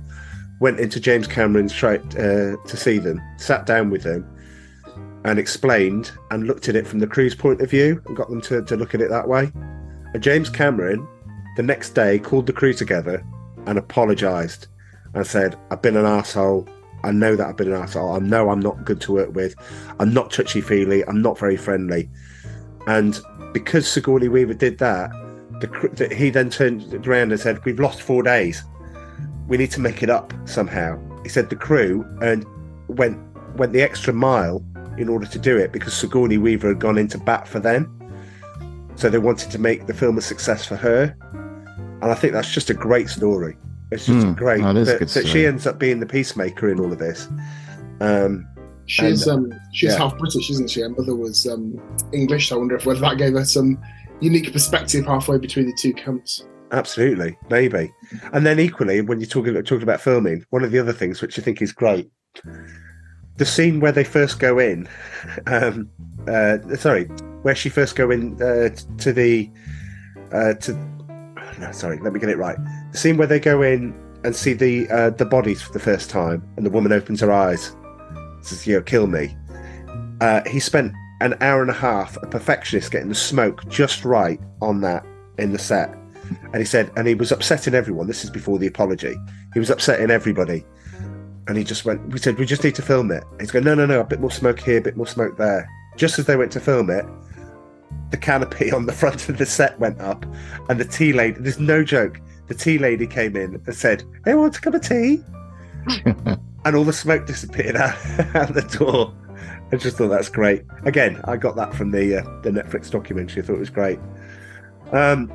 Went into James Cameron's try uh, to see them, sat down with them, and explained and looked at it from the crew's point of view and got them to, to look at it that way. And James Cameron, the next day, called the crew together and apologised and said, I've been an asshole. I know that I've been an asshole. I know I'm not good to work with. I'm not touchy feely. I'm not very friendly. And because Sigourney Weaver did that, the, the, he then turned around and said, We've lost four days. We need to make it up somehow. He said the crew and went went the extra mile in order to do it because Sigourney Weaver had gone into bat for them. So they wanted to make the film a success for her. And I think that's just a great story. It's just Hmm, great that is a that, that she ends up being the peacemaker in all of this. Um, She's And, um she's yeah. half British, isn't she? Her mother was um English. So I wonder if whether that gave her some unique perspective halfway between the two camps. Absolutely, maybe. And then equally, when you're talking talking about filming, one of the other things which I think is great, the scene where they first go in, um, uh, sorry, where she first go in uh, to the, uh, to, no, sorry, let me get it right. The scene where they go in and see the uh, the bodies for the first time, and the woman opens her eyes, says, "You know, kill me." Uh, he spent an hour and a half, a perfectionist, getting the smoke just right on that in the set. And he said, and he was upsetting everyone. This is before the apology. He was upsetting everybody. And he just went, we said, we just need to film it. He's going, no, no, no, a bit more smoke here, a bit more smoke there. Just as they went to film it, the canopy on the front of the set went up, and the tea lady, there's no joke, the tea lady came in and said, Hey, want a cup of tea? and all the smoke disappeared out, out the door. I just thought that's great. Again, I got that from the uh, the Netflix documentary. I thought it was great. Um,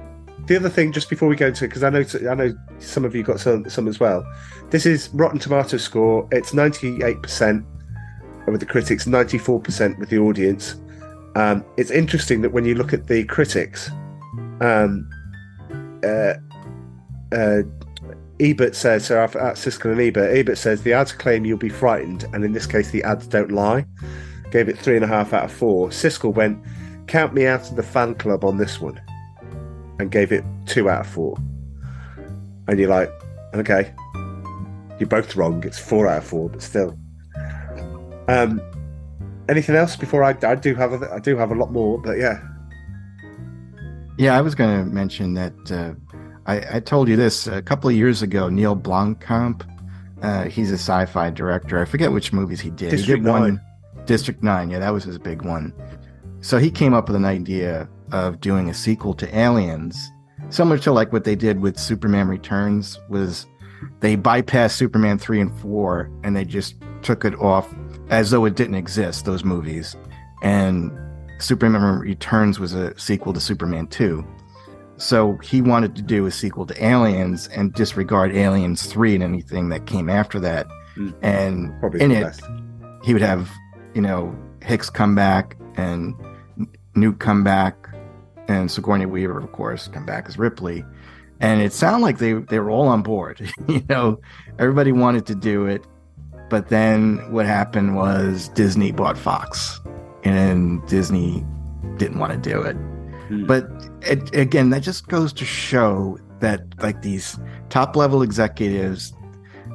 the other thing, just before we go to, it, because I know I know some of you got some some as well. This is Rotten Tomato score. It's ninety eight percent with the critics, ninety four percent with the audience. Um, it's interesting that when you look at the critics, um, uh, uh, Ebert says, so at at Siskel and Ebert, Ebert says the ads claim you'll be frightened, and in this case, the ads don't lie. Gave it three and a half out of four. Siskel went, count me out of the fan club on this one, and gave it two out of four. And you're like, okay, you're both wrong. It's four out of four, but still. Um, anything else before I? I do have a, I do have a lot more, but yeah. Yeah, I was going to mention that uh, I, I told you this a couple of years ago. Neil Blomkamp, uh, he's a sci-fi director. I forget which movies he did. he District did one, Nine. District Nine. Yeah, that was his big one. So he came up with an idea of doing a sequel to Aliens, similar to like what they did with Superman Returns. Was they bypassed Superman three and four and they just took it off as though it didn't exist. Those movies and Superman Returns was a sequel to Superman 2. So he wanted to do a sequel to Aliens and disregard Aliens 3 and anything that came after that. Mm. And Probably in it, best. he would have, you know, Hicks come back and Newt come back and Sigourney Weaver, of course, come back as Ripley. And it sounded like they, they were all on board. you know, everybody wanted to do it. But then what happened was Disney bought Fox and Disney didn't want to do it. Hmm. But it, again, that just goes to show that like these top level executives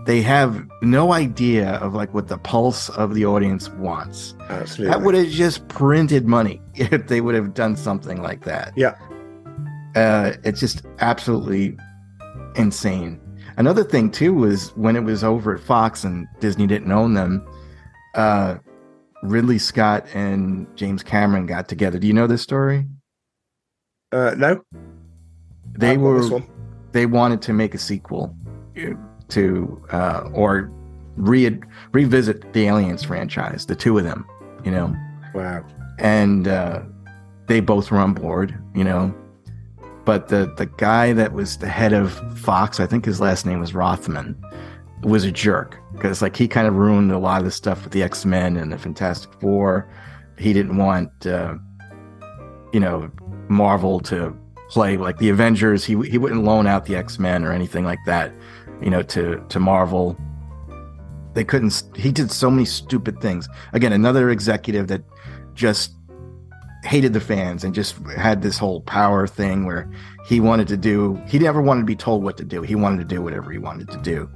they have no idea of like what the pulse of the audience wants. Absolutely. That would have just printed money if they would have done something like that. Yeah. Uh, it's just absolutely insane. Another thing too was when it was over at Fox and Disney didn't own them. Uh, Ridley Scott and James Cameron got together. Do you know this story? Uh, no. They I've were they wanted to make a sequel to uh, or re- revisit the Aliens franchise, the two of them, you know, Wow. and uh, they both were on board, you know. But the the guy that was the head of Fox, I think his last name was Rothman, was a jerk because like he kind of ruined a lot of the stuff with the X Men and the Fantastic Four. He didn't want, uh, you know, Marvel to play like the Avengers. He he wouldn't loan out the X Men or anything like that, you know, to to Marvel. They couldn't. He did so many stupid things. Again, another executive that just hated the fans and just had this whole power thing where he wanted to do. He never wanted to be told what to do. He wanted to do whatever he wanted to do.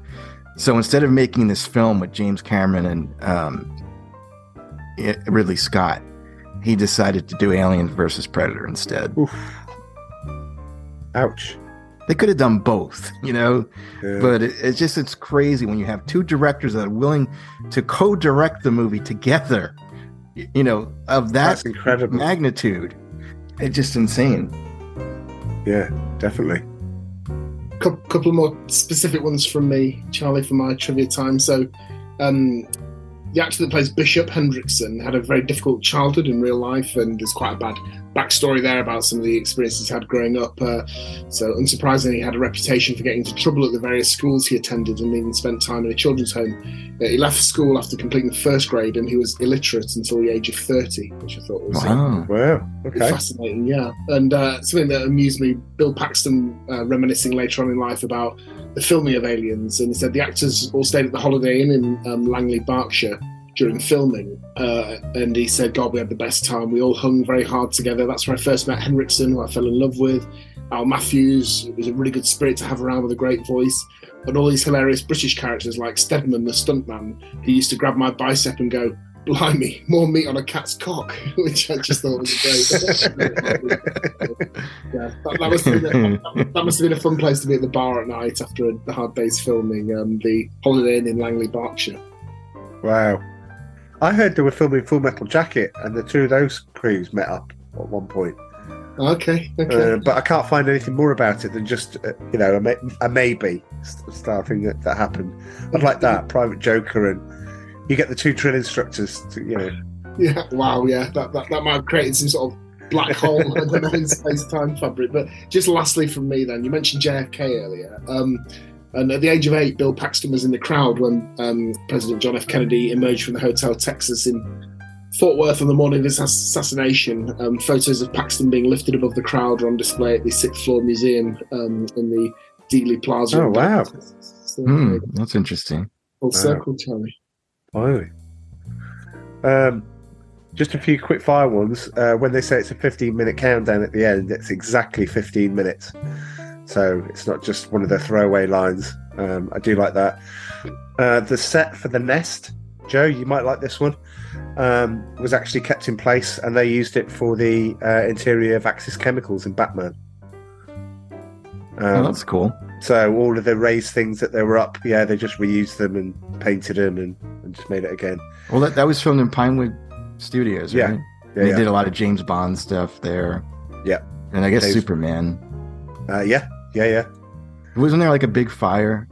So instead of making this film with James Cameron and um, Ridley Scott, he decided to do Alien versus Predator instead. Oof. Ouch. They could have done both, you know, Yeah. but it, it's just it's crazy when you have two directors that are willing to co-direct the movie together, you know, of that That's incredible. magnitude. It's just insane. Yeah, definitely. Cou- couple more specific ones from me, Charlie, for my trivia time. So, um, the actor that plays Bishop Henriksen had a very difficult childhood in real life, and is quite a bad backstory there about some of the experiences he had growing up. Uh, so, unsurprisingly, he had a reputation for getting into trouble at the various schools he attended, and even spent time in a children's home. Uh, he left school after completing the first grade, and he was illiterate until the age of 30, which I thought was uh, Wow. Wow. Okay. fascinating, yeah. And uh, something that amused me, Bill Paxton uh, reminiscing later on in life about the filming of Aliens, and he said the actors all stayed at the Holiday Inn in um, Langley, Berkshire during filming. Uh, and he said, God, we had the best time. We all hung very hard together. That's where I first met Henriksen, who I fell in love with. Al Matthews it was a really good spirit to have around with a great voice. And all these hilarious British characters like Steedman, the stuntman, who used to grab my bicep and go, Blimey, more meat on a cat's cock, which I just thought was great. yeah, that, that, must have been a, that must have been a fun place to be at the bar at night after a hard day's filming. Um, the Holiday Inn in Langley, Berkshire. Wow. I heard they were filming Full Metal Jacket, and the two of those crews met up at one point. Okay, okay. Uh, but I can't find anything more about it than just uh, you know a, may- a maybe st- style thing that, that happened. I'd like that Private Joker, and you get the two drill instructors. To, you know, Yeah, wow, yeah, that, that, that might have created some sort of black hole in space time fabric. But just lastly from me, then, you mentioned JFK earlier. Um, and at the age of eight, Bill Paxton was in the crowd when um, President John F. Kennedy emerged from the Hotel Texas in Fort Worth on the morning of his assassination. Um, photos of Paxton being lifted above the crowd are on display at the sixth floor museum um, in the Dealey Plaza. Oh, wow. Texas. So, Hmm, that's interesting. Full circle, Charlie. Oh. Um, just a few quick fire ones. Uh, when they say it's a 15 minute countdown at the end, it's exactly 15 minutes. So it's not just one of the throwaway lines. Um, I do like that. Uh, the set for the nest, Joe, you might like this one, um, was actually kept in place and they used it for the uh, interior of Axis Chemicals in Batman. Oh, Um, that's cool. so all of the raised things that they were up, yeah, they just reused them and painted them and, and just made it again. Well, that, that was filmed in Pinewood Studios, Yeah. right? Yeah, they yeah. did a lot of James Bond stuff there. Yeah. And I guess Superman. Uh, yeah, yeah, yeah. Wasn't there like a big fire?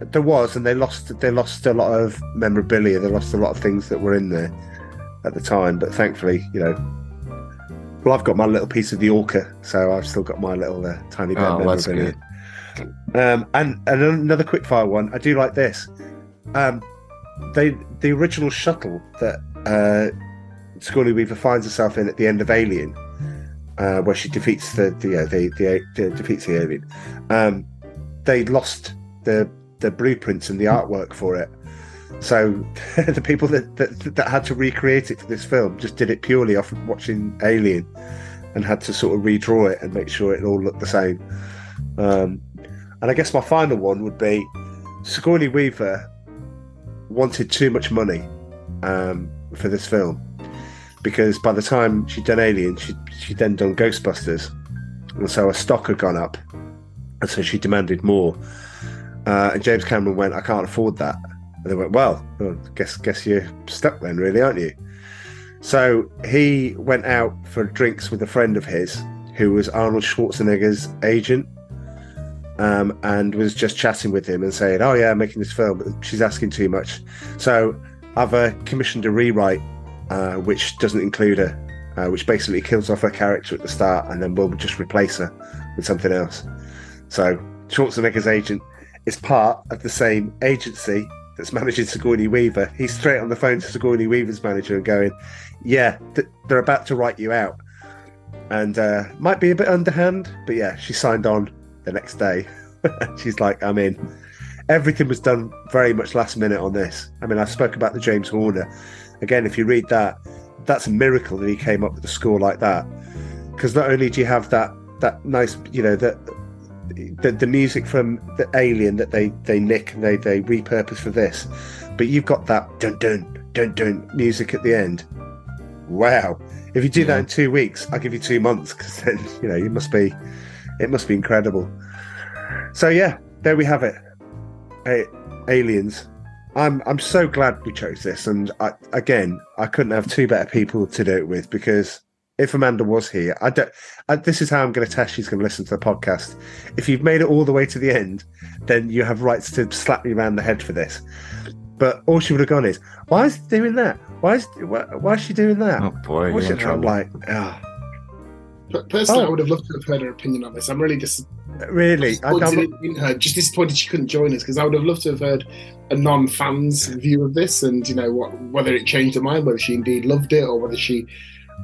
There was, and they lost. They lost a lot of memorabilia. They lost a lot of things that were in there at the time. But thankfully, you know, well, I've got my little piece of the orca, so I've still got my little uh, tiny bit Oh, of that's memorabilia. Um, and, and another quick fire one. I do like this. Um, they the original shuttle that uh, Sigourney Weaver finds herself in at the end of Alien, uh, where she defeats the the, uh, the, the, the defeats the alien. Um, they lost the the blueprints and the artwork for it. So the people that, that that had to recreate it for this film just did it purely off of watching Alien, and had to sort of redraw it and make sure it all looked the same. Um, and I guess my final one would be Sigourney Weaver wanted too much money um, for this film because by the time she'd done Alien, she she'd then done Ghostbusters, and so her stock had gone up, and so she demanded more. Uh, and James Cameron went, "I can't afford that." And they went, "Well, well, guess guess you're stuck then, really, aren't you?" So he went out for drinks with a friend of his who was Arnold Schwarzenegger's agent. Um, and was just chatting with him and saying, "Oh yeah, I'm making this film, she's asking too much." So I've uh, commissioned a rewrite, uh, which doesn't include her, uh, which basically kills off her character at the start, and then we'll just replace her with something else. So Schwarzenegger's agent is part of the same agency that's managing Sigourney Weaver. He's straight on the phone to Sigourney Weaver's manager and going, "Yeah, th- they're about to write you out." and uh, might be a bit underhand, but yeah, she signed on the next day. She's like, I'm in. Everything was done very much last minute on this. I mean, I spoke about the James Horner. Again, if you read that, that's a miracle that he came up with a score like that. Because not only do you have that that nice, you know, that the, the music from the Alien that they they nick and they they repurpose for this, but you've got that dun dun dun dun music at the end. Wow! If you do that in two weeks, I'll give you two months because then you know it must be it must be incredible. So yeah, there we have it. A- aliens. I'm I'm so glad we chose this, and I, again, I couldn't have two better people to do it with because if Amanda was here, I don't. I, this is how I'm going to test she's going to listen to the podcast. If you've made it all the way to the end, then you have rights to slap me around the head for this. But all she would have gone is, why is he doing that? Why is why, why is she doing that? Oh boy, you're in trouble. like, ah, personally, Oh. I would have loved to have heard her opinion on this. I'm really dis- really? I, disappointed I'm, in her. Just disappointed she couldn't join us because I would have loved to have heard a non-fan's view of this, and you know what, whether it changed her mind, whether she indeed loved it, or whether she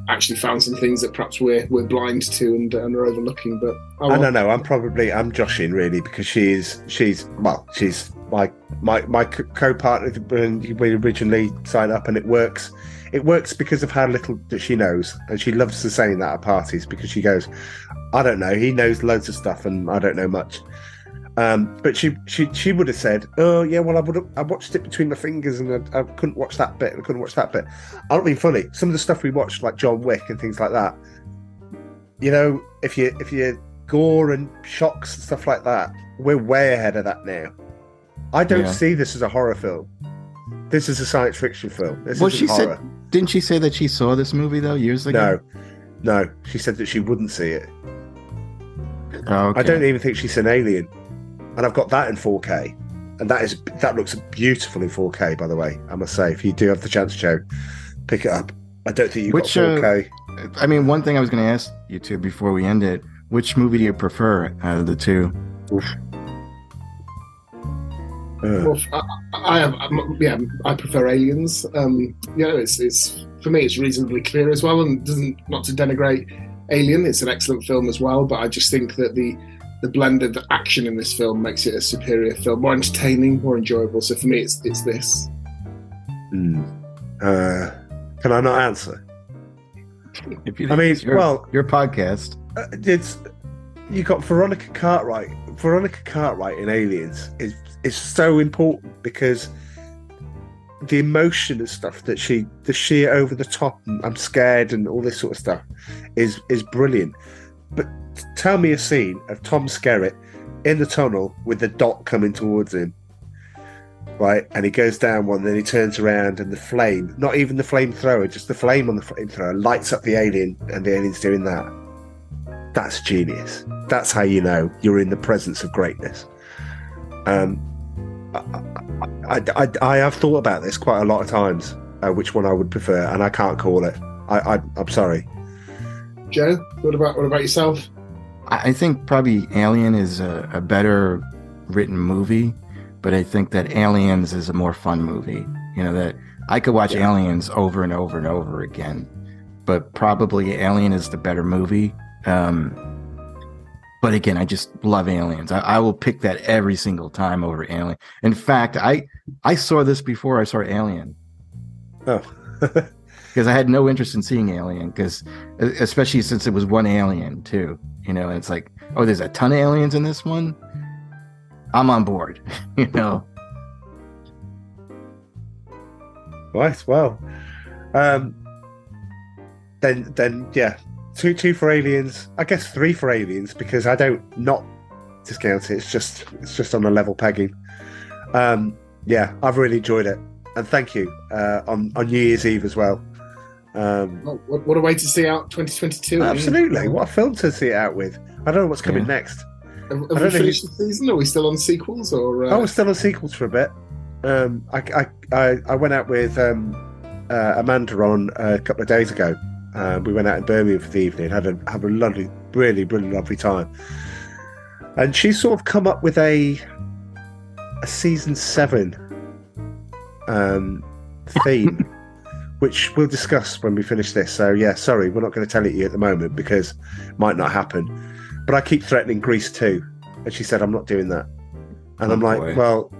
actually found some things that perhaps we're we're blind to and, and are overlooking. But oh, I don't know. I'm probably I'm joshing really because she's she's well she's my my my co- co-partner when we originally signed up and it works. It works because of how little that she knows, and she loves to saying that at parties because she goes, "I don't know." He knows loads of stuff, and I don't know much. Um, but she she she would have said, "Oh yeah, well I would have, I watched it between my fingers and I, I couldn't watch that bit. I couldn't watch that bit." I don't mean funny. Some of the stuff we watched, like John Wick and things like that. You know, if you if you gore and shocks and stuff like that, we're way ahead of that now. I don't Yeah. see this as a horror film. This is a science fiction film. This Well, she horror. said, didn't she say that she saw this movie though years ago? no, no. She said that she wouldn't see it. Oh, okay. I don't even think she's an alien, and I've got that in 4K, and that is that looks beautiful in 4K. By the way, I must say, if you do have the chance, Joe, pick it up. I don't think you've Which, got uh, 4K. I mean, one thing I was going to ask you two before we end it: which movie do you prefer out of the two? Uh, Well, I, I have, I'm- yeah, I prefer Aliens. Um, you know, it's it's for me, it's reasonably clear as well, and doesn't not to denigrate Alien. It's an excellent film as well, but I just think that the the blend of the action in this film makes it a superior film, more entertaining, more enjoyable. So for me, it's it's this. hmm. uh, can I not answer? If you, I mean, it's your, well- your podcast. Uh, it's you got Veronica Cartwright. Veronica Cartwright in Aliens is is so important because the emotion and stuff that she, the sheer over the top, and I'm scared and all this sort of stuff, is is brilliant. But tell me a scene of Tom Skerritt in the tunnel with the dot coming towards him, right? And he goes down one, then he turns around, and the flame, not even the flamethrower, just the flame on the flamethrower, lights up the alien, and the alien's doing that that's genius. That's how you know you're in the presence of greatness. Um, I, I, I, I have thought about this quite a lot of times, uh, which one I would prefer, and I can't call it. I, I, I'm sorry. Joe, what about what about yourself? I think probably Alien is a, a better written movie, but I think that Aliens is a more fun movie. You know that I could watch Yeah. Aliens over and over and over again, but probably Alien is the better movie. Um, but again, I just love Aliens. I, I will pick that every single time over Alien. In fact, I I saw this before I saw Alien. Oh, because I had no interest in seeing Alien because especially since it was one alien too, you know, and it's like, oh, there's a ton of aliens in this one. I'm on board, you know. Right. Well, um, then then yeah, two two for aliens. I guess three for aliens because I don't not discount it. It's just it's just on a level pegging. Um, yeah, I've really enjoyed it, and thank you uh, on on New Year's Eve as well. Um, Well, what, what a way to see out 2022. absolutely, what a film to see it out with. I don't know what's coming Yeah. next. Have, have we don't finished the season? Are we still on sequels? Or uh, I was still on sequels for a bit. Um, I, I, I, I went out with um, uh, Amanda on a couple of days ago. Uh, we went out in Birmingham for the evening, had a had a lovely, really, really lovely time. And she's sort of come up with a a season seven um, theme, which we'll discuss when we finish this. So yeah, sorry, we're not going to tell it you at the moment because it might not happen. But I keep threatening Grease 2, and she said I'm not doing that. And Oh, I'm like, boy. well,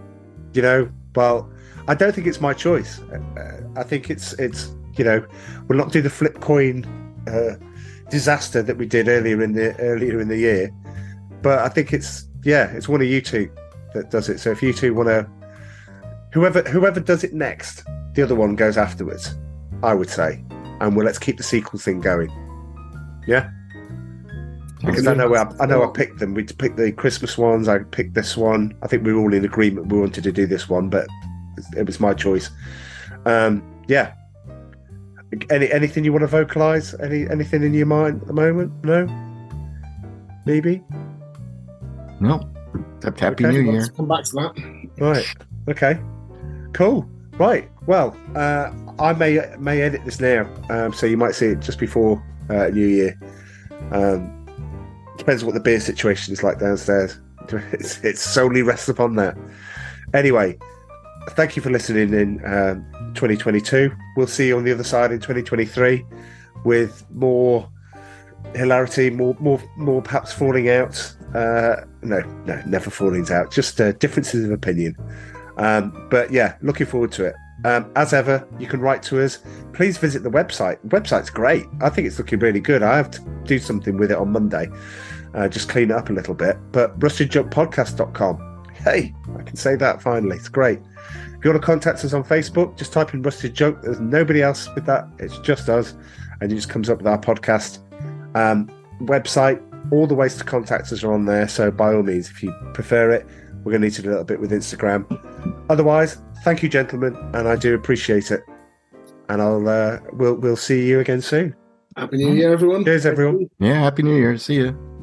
you know, well, I don't think it's my choice. Uh, I think it's it's you know, we'll not do the flip coin uh, disaster that we did earlier in the earlier in the year, but I think it's yeah, it's one of you two that does it. So if you two want to, whoever whoever does it next, the other one goes afterwards. I would say, and well, let's keep the sequel thing going. Yeah, because I know I, I know I picked them. We picked the Christmas ones. I picked this one. I think we were all in agreement we wanted to do this one, but it was my choice. Um, yeah. Any anything you want to vocalize? Any anything in your mind at the moment? No. Maybe. No, Happy Okay, New let's Year. come back to that. Right. Okay. Cool. Right. Well, uh, I may may edit this now, um, so you might see it just before uh, New Year. Um, depends what the beer situation is like downstairs. It's, it solely rests upon that. Anyway, thank you for listening in um, 2022. We'll see you on the other side in 2023 with more hilarity, more, more, more perhaps falling out. Uh, no, no, never fallings out. Just uh, differences of opinion. Um, but yeah, looking forward to it. Um, as ever, you can write to us. Please visit the website. The website's great. I think it's looking really good. I have to do something with it on Monday, uh, just clean it up a little bit. But rustedjunkpodcast.com. Hey, I can say that finally. It's great. If you want to contact us on Facebook, just type in Rusted Junk. There's nobody else with that. It's just us. And it just comes up with our podcast. Um, website, all the ways to contact us are on there. So by all means, if you prefer it, we're going to need to do a little bit with Instagram. Otherwise, thank you, gentlemen, and I do appreciate it. And I'll uh, we'll we'll see you again soon. Happy New Year, everyone. Cheers, everyone. Yeah, Happy New Year. See you.